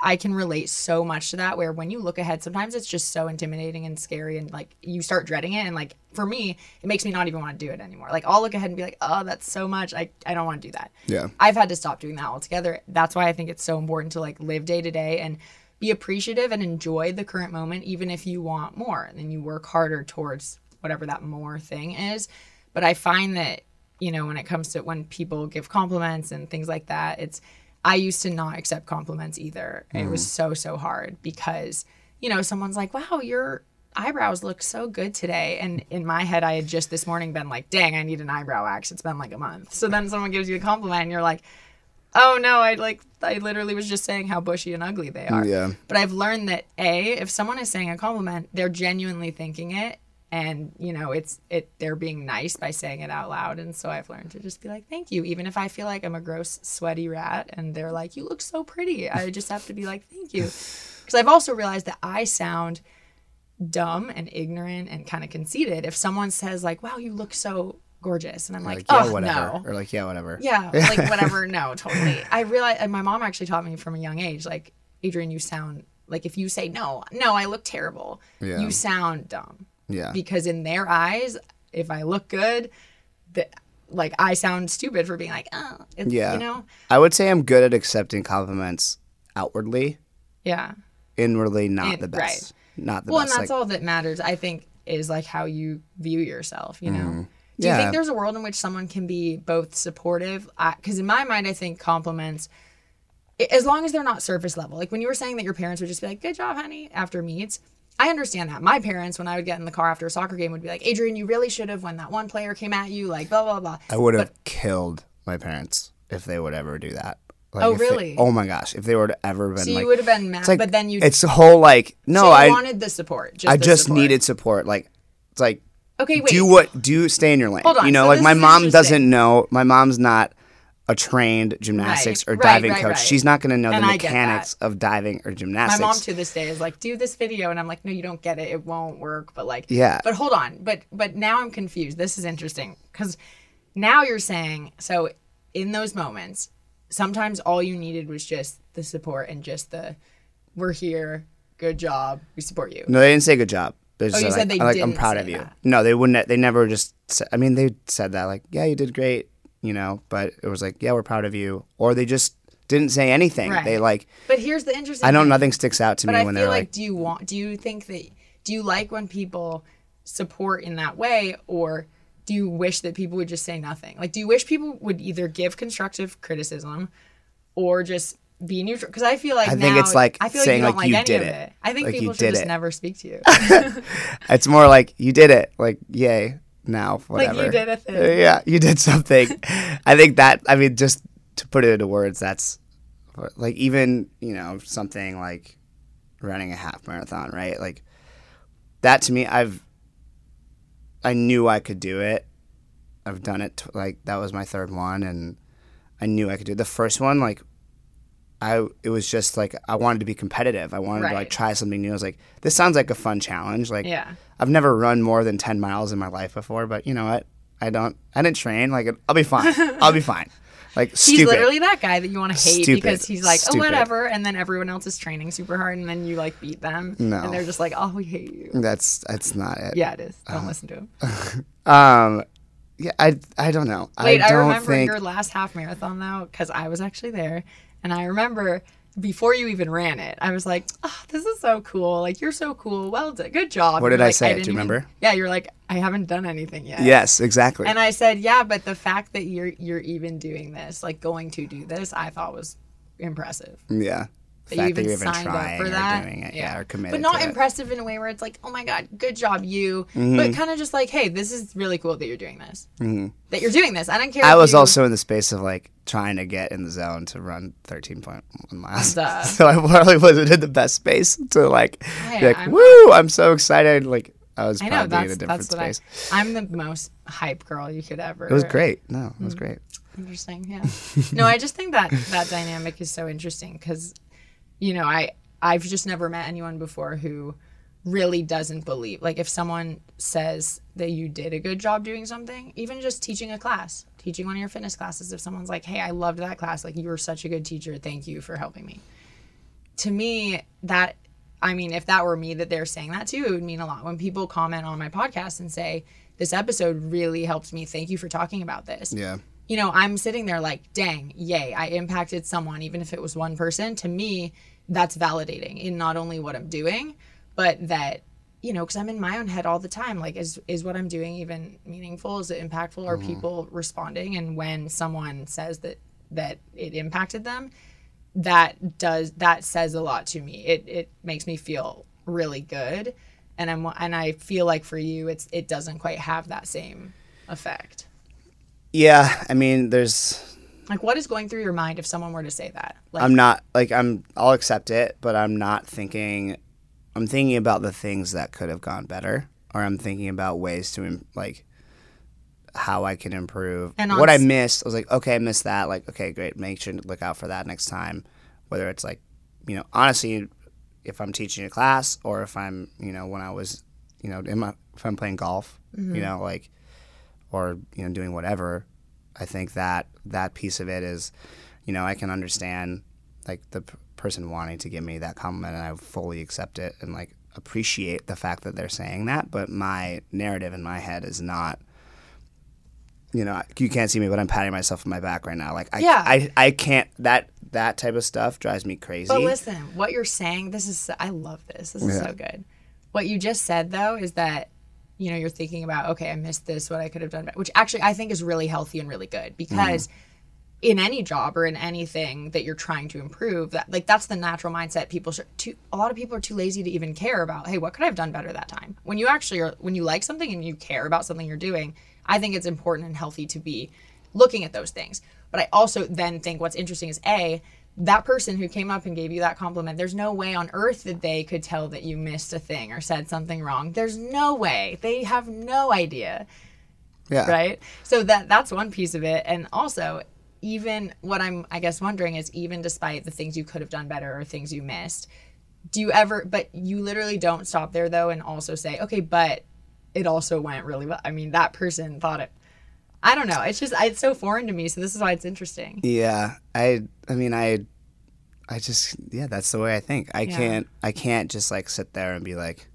I can relate so much to that where when you look ahead, sometimes it's just so intimidating and scary and like you start dreading it. And like for me, it makes me not even want to do it anymore. Like I'll look ahead and be like, oh, that's so much. I, I don't want to do that. Yeah. I've had to stop doing that altogether. That's why I think it's so important to like live day to day and be appreciative and enjoy the current moment, even if you want more. And then you work harder towards whatever that more thing is. But I find that, you know, when it comes to when people give compliments and things like that, it's, I used to not accept compliments either. It was mm-hmm. so, so hard because, you know, someone's like, wow, your eyebrows look so good today. And in my head, I had just this morning been like, dang, I need an eyebrow wax. It's been like a month. So then someone gives you a compliment and you're like, oh no, I like, I literally was just saying how bushy and ugly they are. Yeah. But I've learned that A, if someone is saying a compliment, they're genuinely thinking it. And you know, it's it. They're being nice by saying it out loud, and so I've learned to just be like, "Thank you," even if I feel like I'm a gross, sweaty rat, and they're like, "You look so pretty." I just have to be like, "Thank you," because I've also realized that I sound dumb and ignorant and kind of conceited if someone says like, "Wow, you look so gorgeous," and I'm like, Like, yeah, "Oh whatever. no." Or like, yeah, whatever. Yeah, like whatever. no, totally. I realize, and my mom actually taught me from a young age, like, Adrienne, you sound like if you say no, no, I look terrible. Yeah. You sound dumb Yeah. because in their eyes, if I look good, that like I sound stupid for being like, oh, Yeah. you know, I would say I'm good at accepting compliments outwardly, yeah. inwardly not the best. Not the well, best. and that's like, all that matters. I think is like how you view yourself. You know. Do you Mm-hmm. Yeah. think there's a world in which someone can be both supportive? Because in my mind, I think compliments, as long as they're not surface level. Like when you were saying that your parents would just be like, "Good job, honey," after meets. I understand that. My parents, when I would get in the car after a soccer game, would be like, "Adrienne, you really should have when that one player came at you." Like blah blah blah. I would have killed my parents if they would ever do that. Like, Oh, if they- really? oh my gosh! If they would have ever been So you like, would have been mad, like, but then you it's a whole like no, so I wanted the support. Just I the just support. needed support. Like it's like Okay, wait. do what do stay in your lane. Hold on, You know, so like my mom doesn't know. My mom's not a trained gymnastics Right, or diving right, coach. right. She's not going to know And the mechanics of diving or gymnastics. My mom to this day is like, do this video, and I'm like, no, you don't get it. It won't work. But like, Yeah. But hold on. But but now I'm confused. This is interesting because now you're saying so in those moments, sometimes all you needed was just the support and just the, we're here, good job, we support you. No, they didn't say good job. They just Oh, you said, said like, they like I'm didn't proud say of you. that. No, they wouldn't. They never just. Said, I mean, they said that like, yeah, you did great, you know. But it was like, yeah, we're proud of you. Or they just didn't say anything. Right. They like, But here's the interesting. I know thing. nothing sticks out to But me I when feel they're like, like, do you want? Do you think that? Do you like when people support in that way, or do you wish that people would just say nothing? Like, do you wish people would either give constructive criticism, or just be neutral? Because I feel like I think now- it's like I feel saying, like you don't like, you any did of it. it. I think Like, people should just it. never speak to you. it's more like you did it. Like, yay, now Like, whatever. you did a thing. Uh, Yeah, you did something. I think that. I mean, just to put it into words, that's like even you know something like running a half marathon, right? Like that to me, I've I knew I could do it. I've done it. t- Like that was my third one, and I knew I could do it. The first one, like I, it was just like I wanted to be competitive. I wanted to like try something new. I was like, this sounds like a fun challenge. Like, Yeah. I've never run more than ten miles in my life before, but you know what? I don't. I didn't train. Like, I'll be fine. I'll be fine. Like, He's literally that guy that you want to hate Stupid. because he's like, oh, Stupid. whatever, and then everyone else is training super hard, and then you like beat them, No. and they're just like, oh, we hate you. That's that's not it. Yeah, it is. Uh-huh. Don't listen to him. Um. Yeah. I. I don't know. Wait, I I, don't remember think. your last half marathon though, because I was actually there, and I remember before you even ran it, I was like, "Oh, this is so cool! Like you're so cool. Well done, good job." What did I like, say? Do you didn't even-" remember? Yeah, you're like, I haven't done anything yet. Yes. Exactly. And I said, yeah, but the fact that you're you're even doing this, like going to do this, I thought was impressive. yeah. The fact that even you're even up trying for or that, doing it, yeah, or committed but not to it. impressive in a way where it's like, oh my god, good job, you. Mm-hmm. But kind of just like, hey, this is really cool that you're doing this. That you're doing this. I don't care. I was you- also in the space of like trying to get in the zone to run 13.1 miles. Duh. So I probably wasn't in the best space to like Hey, be like, I'm- woo, I'm so excited. Like I was I know probably in a different space. I. I'm the most hype girl you could ever. It was great. No, it Mm. was great. Interesting. Yeah. no, I just think that that dynamic is so interesting because, you know, I I've just never met anyone before who really doesn't believe. Like if someone says that you did a good job doing something, even just teaching a class, teaching one of your fitness classes, if someone's like, "Hey, I loved that class. Like you were such a good teacher. Thank you for helping me." to me, that, I mean, if that were me that they're saying that to, it would mean a lot. When people comment on my podcast and say, this episode really helped me, thank you for talking about this. Yeah. You know, I'm sitting there like, dang, yay, I impacted someone, even if it was one person. To me, that's validating in not only what I'm doing, but that you know because i'm in my own head all the time like is is what i'm doing even meaningful? Is it impactful? Are mm-hmm. people responding? And when someone says that that it impacted them that does that says a lot to me. It it makes me feel really good. And i'm and i feel like for you it's it doesn't quite have that same effect. Yeah. I mean, there's. Like what is going through your mind if someone were to say that like I'm not like I'm. I'll accept it, but I'm not thinking. I'm thinking about the things that could have gone better, or I'm thinking about ways to like how I can improve. And what I missed, I was like, okay, I missed that. Like, okay, great. Make sure to look out for that next time. Whether it's like, you know, honestly, if I'm teaching a class or if I'm, you know, when I was, you know, in my, if I'm playing golf, Mm-hmm. you know, like, or you know, doing whatever. I think that that piece of it is, you know, I can understand like the p- person wanting to give me that compliment, and I fully accept it and like appreciate the fact that they're saying that. But my narrative in my head is not. You know, you can't see me, but I'm patting myself on my back right now. Like, I, Yeah. I, I can't. That that type of stuff drives me crazy. But listen, what you're saying, this is I love this. This is Yeah. so good. What you just said though is that you know you're thinking about okay, I missed this, what I could have done, better, which actually I think is really healthy and really good because in any job or in anything that you're trying to improve, that like that's the natural mindset. People should too. A lot of people are too lazy to even care about. Hey, what could I have done better that time? When you actually are, when you like something and you care about something you're doing, I think it's important and healthy to be looking at those things. But I also then think what's interesting is a that person who came up and gave you that compliment. There's no way on earth that they could tell that you missed a thing or said something wrong. There's no way. They have no idea yeah, right so that that's one piece of it and also even what i'm i guess wondering is even despite the things you could have done better or things you missed do you ever but you literally don't stop there though and also say okay but it also went really well i mean that person thought it i don't know it's just it's so foreign to me so this is why it's interesting Yeah, I I mean I I just yeah, that's the way I think. I Yeah. can't I can't just like sit there and be like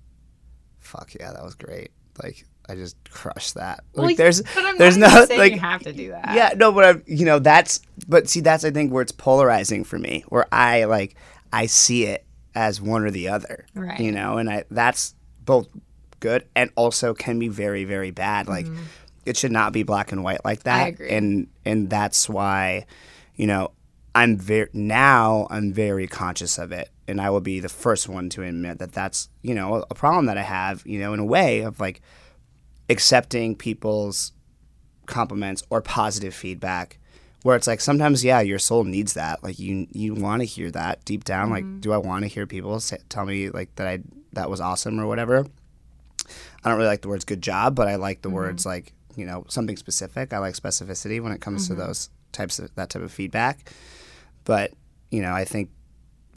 fuck yeah, that was great. Like I just crushed that. Well, Like there's but I'm there's not no saying like you have to do that yeah, no, but I'm, you know that's but see that's I think where it's polarizing for me, where I like I see it as one or the other, Right. You know, and I that's both good and also can be very very bad. Like mm-hmm. It should not be black and white like that. agree. And and that's why, you know, I'm very now I'm very conscious of it, and I will be the first one to admit that that's you know a problem that I have. You know, in a way of like accepting people's compliments or positive feedback where it's like sometimes yeah your soul needs that like you you want to hear that deep down like mm-hmm. do i want to hear people say, tell me like that i that was awesome or whatever i don't really like the words good job but i like the mm-hmm. words like you know something specific. I like specificity when it comes to mm-hmm. those types of that type of feedback. But you know i think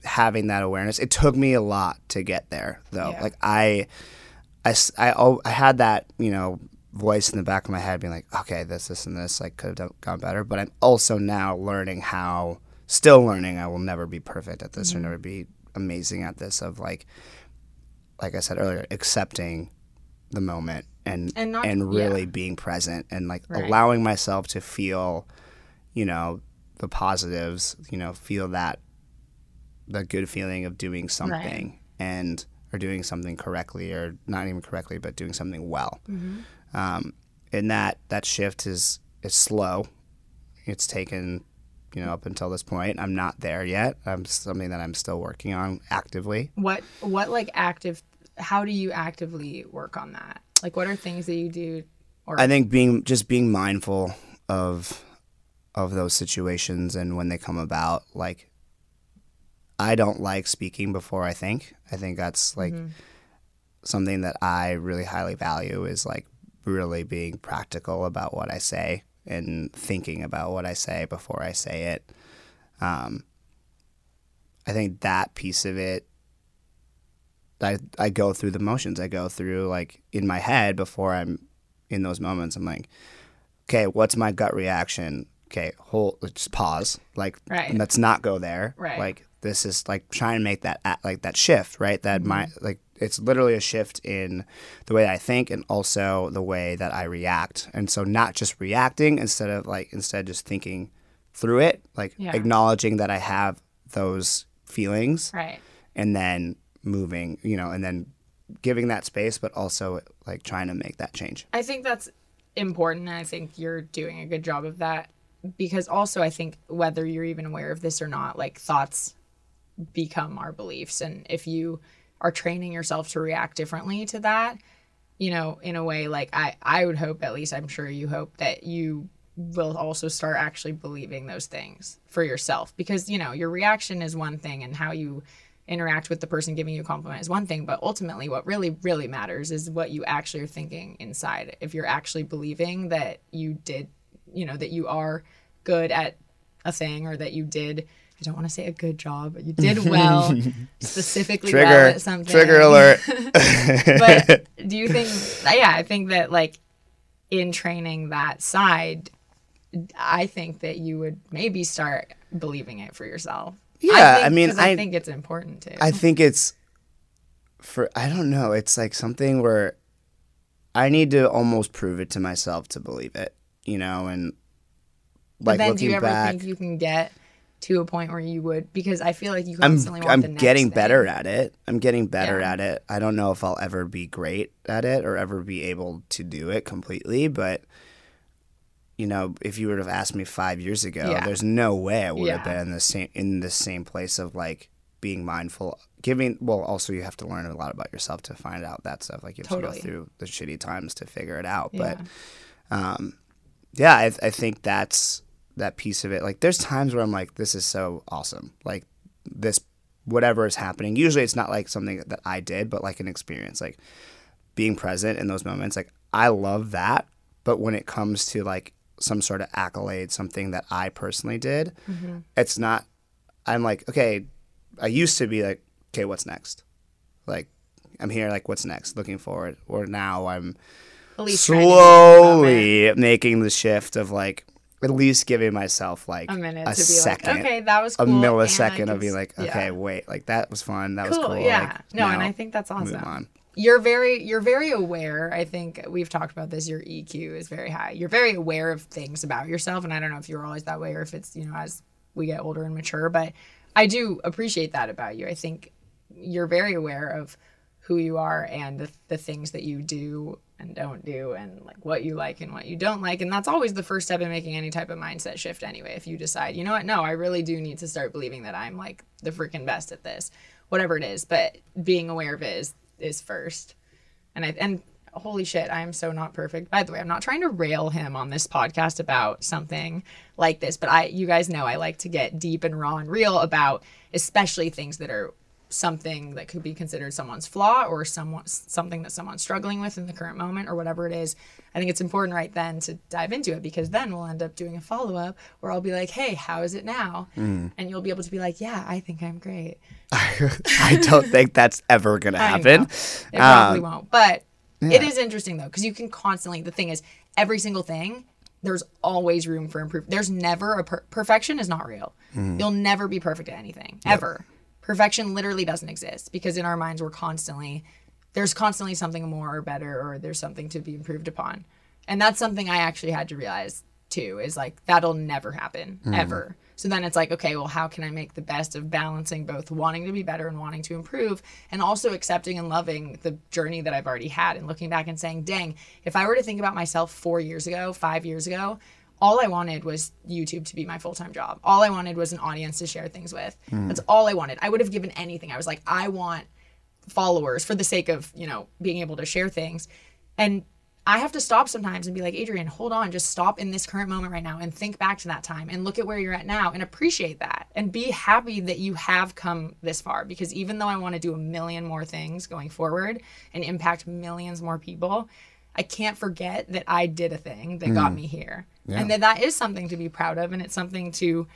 having that awareness it took me a lot to get there though. Yeah. like I, I, I had that, you know, voice in the back of my head being like, okay, this, this, and this, like, could have done, gone better. But I'm also now learning how, still learning, I will never be perfect at this or never mm-hmm. be amazing at this, of like, like I said earlier, accepting the moment and, And not- really yeah. being present and like Right. allowing myself to feel, you know, the positives, you know, feel that, the good feeling of doing something and or doing something correctly or not even correctly but doing something well. Um, and that that shift is is slow. It's taken you know up until this point. I'm not there yet. I'm something that i'm still working on actively. What what like active how do you actively work on that like what are things that you do or i think being just being mindful of of those situations and when they come about like i don't like speaking before i think. I think that's like something that i really highly value is like really being practical about what i say and thinking about what i say before i say it. Um, i think that piece of it I, I go through the motions. I go through like in my head before I'm in those moments. I'm like, okay, what's my gut reaction? Okay, hold, just pause. Like, Right. let's not go there. Right. Like, this is like trying to make that like that shift, right? That mm-hmm. my like it's literally a shift in the way I think and also the way that I react. And so not just reacting instead of like instead just thinking through it, like Yeah. acknowledging that I have those feelings Right. and then moving, you know, and then giving that space but also like trying to make that change. I think that's important. And I think you're doing a good job of that because also I think whether you're even aware of this or not, like thoughts become our beliefs. And if you are training yourself to react differently to that, you know, in a way like I, I would hope, at least I'm sure you hope that you will also start actually believing those things for yourself because, you know, your reaction is one thing and how you interact with the person giving you a compliment is one thing, but ultimately what really, really matters is what you actually are thinking inside. If you're actually believing that you did, you know, that you are good at a thing or that you did I don't want to say a good job, but you did well, specifically well Trigger at something. trigger alert. but do you think yeah i think that like in training that side i think that you would maybe start believing it for yourself Yeah, think, I mean, I, I- think it's important too I think it's for I don't know. It's like something where I need to almost prove it to myself to believe it, you know, and but like then do looking you ever back, think you can get to a point where you would because i feel like you I'm want I'm the next getting thing. better at it. I'm getting better Yeah. at it. I don't know if I'll ever be great at it or ever be able to do it completely, but you know, if you would have asked me five years ago, Yeah. there's no way I would have been in the same in the same place of like being mindful, giving. Well, also you have to learn a lot about yourself to find out that stuff. Like you have Totally. to go through the shitty times to figure it out. Yeah. But um, yeah, I, I think that's that piece of it. Like, there's times where I'm like, this is so awesome. Like, this, whatever is happening. Usually, it's not like something that I did, but like an experience, like being present in those moments. Like, I love that. But when it comes to like some sort of accolade, something that I personally did, mm-hmm. it's not. I'm like, okay. I used to be like, okay, what's next? Like, I'm here. Like, what's next? Looking forward. Or now I'm At least trying to be in the moment. slowly making the shift of like at least giving myself like a minute a to be second, like okay that was a cool I millisecond of being like, yeah. okay, wait, like that was fun, that cool, was cool. yeah like, no and i think that's move awesome on. You're very you're very aware i think we've talked about this your eq is very high. You're very aware of things about yourself and i don't know if you're always that way or if it's you know as we get older and mature but i do appreciate that about you. I think you're very aware of who you are and the, the things that you do and don't do and like what you like and what you don't like and that's always the first step in making any type of mindset shift anyway if you decide you know what? No i really do need to start believing that i'm like the freaking best at this whatever it is but being aware of it is is first. And i and holy shit i am so not perfect. By the way i'm not trying to rail him on this podcast about something like this but i you guys know i like to get deep and raw and real about especially things that are something that could be considered someone's flaw or someone something that someone's struggling with in the current moment or whatever it is i think it's important right then to dive into it because then we'll end up doing a follow-up where i'll be like hey how is it now Mm. and you'll be able to be like yeah i think i'm great I don't think that's ever gonna happen. It probably Um, won't. But it is interesting though, because you can constantly. The thing is, every single thing, there's always room for improvement. There's never a per- perfection is not real. Mm-hmm. You'll never be perfect at anything ever. Perfection literally doesn't exist because in our minds we're constantly there's constantly something more or better or there's something to be improved upon, and that's something I actually had to realize too. Is like that'll never happen Mm-hmm. ever. So then it's like, okay, well, how can I make the best of balancing both wanting to be better and wanting to improve, and also accepting and loving the journey that I've already had, and looking back and saying, dang, if I were to think about myself four years ago, five years ago, all I wanted was YouTube to be my full time job. All I wanted was an audience to share things with. Hmm. That's all I wanted. I would have given anything. I was like, I want followers for the sake of you know being able to share things and i have to stop sometimes and be like Adrienne hold on just stop in this current moment right now and think back to that time and look at where you're at now and appreciate that and be happy that you have come this far because even though i want to do a million more things going forward and impact millions more people i can't forget that i did a thing that got me here and that that is something to be proud of and it's something to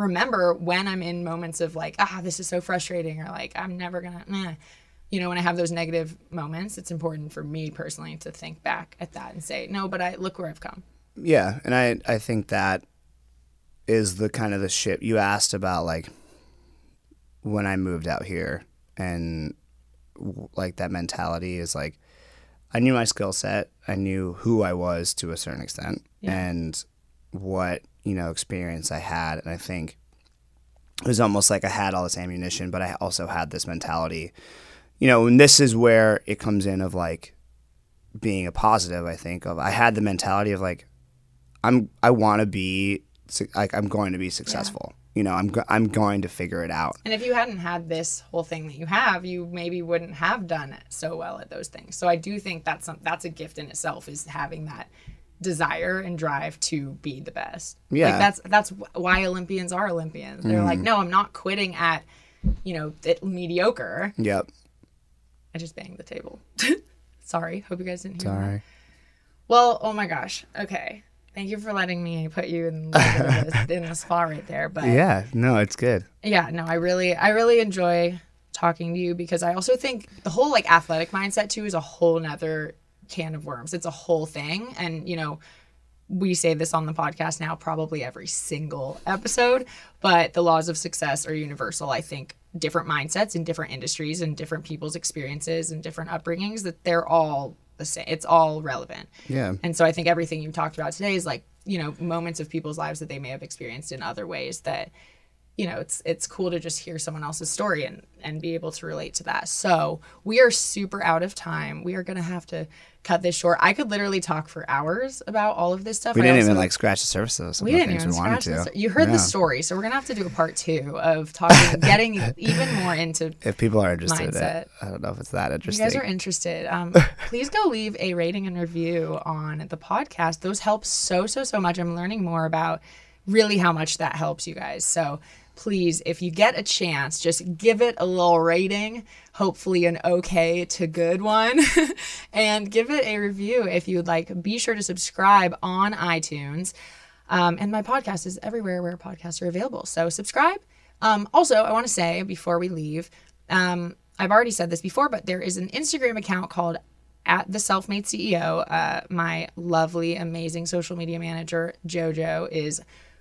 remember when I'm in moments of like, ah, this is so frustrating, or like, I'm never gonna, nah. you know, when I have those negative moments, it's important for me personally to think back at that and say, no, but I look where I've come. Yeah, and I I think that is the kind of the shit you asked about like when I moved out here, and like that mentality is like I knew my skill set, I knew who I was to a certain extent, Yeah. and what you know experience I had, and I think it was almost like I had all this ammunition, but I also had this mentality, you know, and this is where it comes in of like being a positive. I think of I had the mentality of like I'm I want to be like I'm going to be successful. You know, I'm go- I'm going to figure it out. And if you hadn't had this whole thing that you have, you maybe wouldn't have done so well at those things. So I do think that's some, that's a gift in itself is having that desire and drive to be the best. Yeah. Like that's that's why Olympians are Olympians. They're like, mm-hmm. no, I'm not quitting at, you know, it, mediocre. Yep. I just banged the table. Sorry. Hope you guys didn't hear that. Sorry. Well, oh my gosh. Okay. Thank you for letting me put you in, a little bit of this- in the spot right there. But Yeah. No, it's good. yeah no i really i really enjoy talking to you because i also think the whole like athletic mindset too is a whole nother can of worms it's a whole thing and you know we say this on the podcast now probably every single episode but the laws of success are universal i think different mindsets in different industries and different people's experiences and different upbringings that they're all the same it's all relevant Yeah. and so I think everything you've talked about today is like, you know, moments of people's lives that they may have experienced in other ways that, you know, it's it's cool to just hear someone else's story and and be able to relate to that. So we are super out of time. We are gonna have to cut this short. I could literally talk for hours about all of this stuff. We I didn't also- even like scratch the surface of some we didn't things even we wanted scratch to. this. You heard Yeah. the story, so we're gonna have to do a part two of talking, getting even more into If people are interested Mindset. I don't know if it's that interesting. If you guys are interested, um, please go leave a rating and review on the podcast. Those help so, so, so much. I'm learning more about really how much that helps you guys. So please, if you get a chance, just give it a little rating, hopefully an okay to good one, and give it a review if you would like. Be sure to subscribe on iTunes. Um, and my podcast is everywhere where podcasts are available. So subscribe. Um, also, I want to say before we leave, um, I've already said this before, but there is an Instagram account called at the self-made CEO. Uh, my lovely, amazing social media manager Jojo is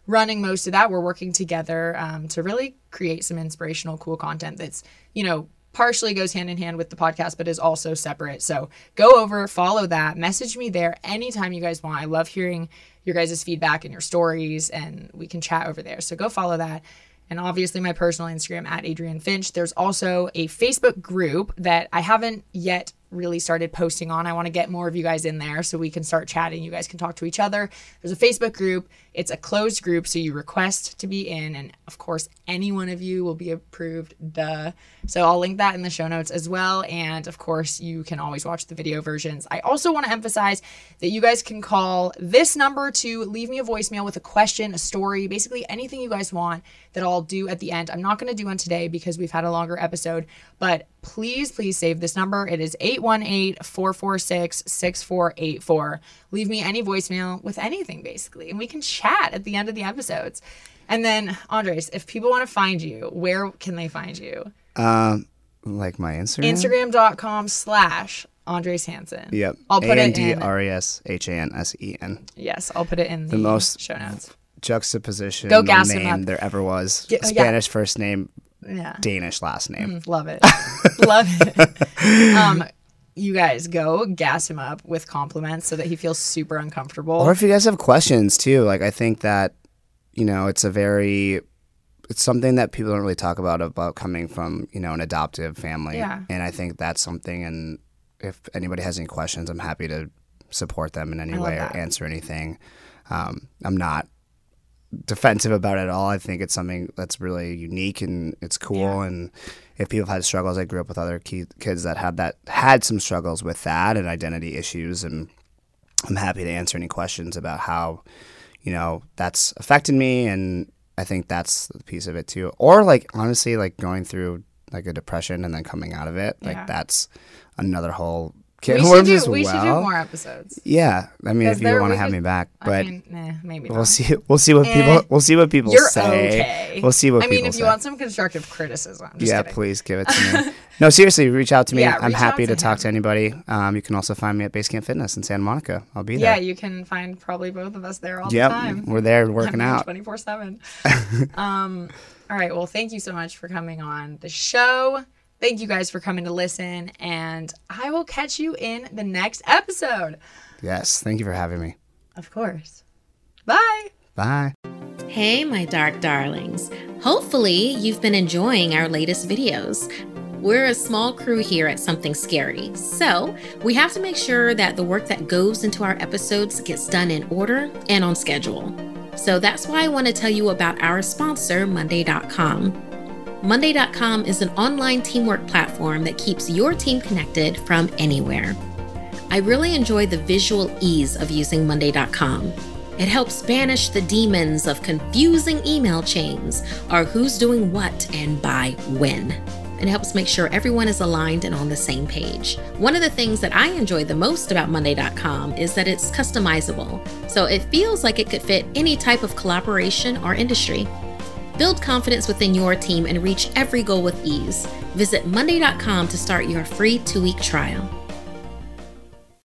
running most of that. We're working together um, to really create some inspirational, cool content that's you know partially goes hand in hand with the podcast, but is also separate. So go over, follow that, message me there anytime you guys want. I love hearing your guys' feedback and your stories, and we can chat over there. So go follow that. And obviously, my personal Instagram at Adrienne Finch. There's also a Facebook group that I haven't yet really started posting on. I want to get more of you guys in there so we can start chatting. You guys can talk to each other. There's a Facebook group. It's a closed group, so you request to be in, and of course, any one of you will be approved. Duh. So I'll link that in the show notes as well. And of course, you can always watch the video versions. I also want to emphasize that you guys can call this number to leave me a voicemail with a question, a story, basically anything you guys want that I'll do at the end. I'm not going to do one today because we've had a longer episode, but please, please save this number. It is 818 446 6484. Leave me any voicemail with anything, basically, and we can chat at the end of the episodes. And then, Andres, if people want to find you, where can they find you? Um, like my Instagram. Instagram.com slash Andres Hansen. Yep. I'll put it in. R S H A N S N. Yes, I'll put it in the, most- show notes. Juxtaposition. Go gas name there ever was. Oh, yeah. Spanish first name, Yeah. Danish last name. Love it. Love it. Um, you guys go gas him up with compliments so that he feels super uncomfortable. Or if you guys have questions too, like I think that you know it's a very it's something that people don't really talk about about coming from you know an adoptive family, Yeah. and I think that's something. And if anybody has any questions, I'm happy to support them in any way that. or answer anything. Um, I'm not defensive about it at all. I think it's something that's really unique and it's cool. Yeah. And if people have had struggles, I grew up with other ki- kids that had that had some struggles with that and identity issues, and I'm happy to answer any questions about how you know that's affected me. And I think that's the piece of it too. Or like honestly, like going through like a depression and then coming out of it, like Yeah. that's another whole can we should, do, we should do more episodes. Yeah, I mean, if you want to have me back, I but mean, nah, maybe we'll see. We'll see what Eh. people. We'll see what people say. okay. We'll see what I mean, if you say. want some constructive criticism, just yeah, kidding. please give it to me. no, seriously, reach out to me. Yeah, I'm happy to to, talk to anybody. Um, you can also find me at Basecamp Fitness in Santa Monica. I'll be there. Yeah, you can find probably both of us there all yep, the time. we're there working out. Twenty four seven. Um. All right. Well, thank you so much for coming on the show. Thank you guys for coming to listen, and I will catch you in the next episode. Yes, thank you for having me. Of course. Bye. Bye. Hey, my dark darlings. Hopefully, you've been enjoying our latest videos. We're a small crew here at Something Scary, so we have to make sure that the work that goes into our episodes gets done in order and on schedule. So that's why I want to tell you about our sponsor, Monday.com. Monday.com is an online teamwork platform that keeps your team connected from anywhere. I really enjoy the visual ease of using Monday.com. It helps banish the demons of confusing email chains or who's doing what and by when. It helps make sure everyone is aligned and on the same page. One of the things that I enjoy the most about Monday.com is that it's customizable, so it feels like it could fit any type of collaboration or industry. Build confidence within your team and reach every goal with ease. Visit Monday.com to start your free two week trial.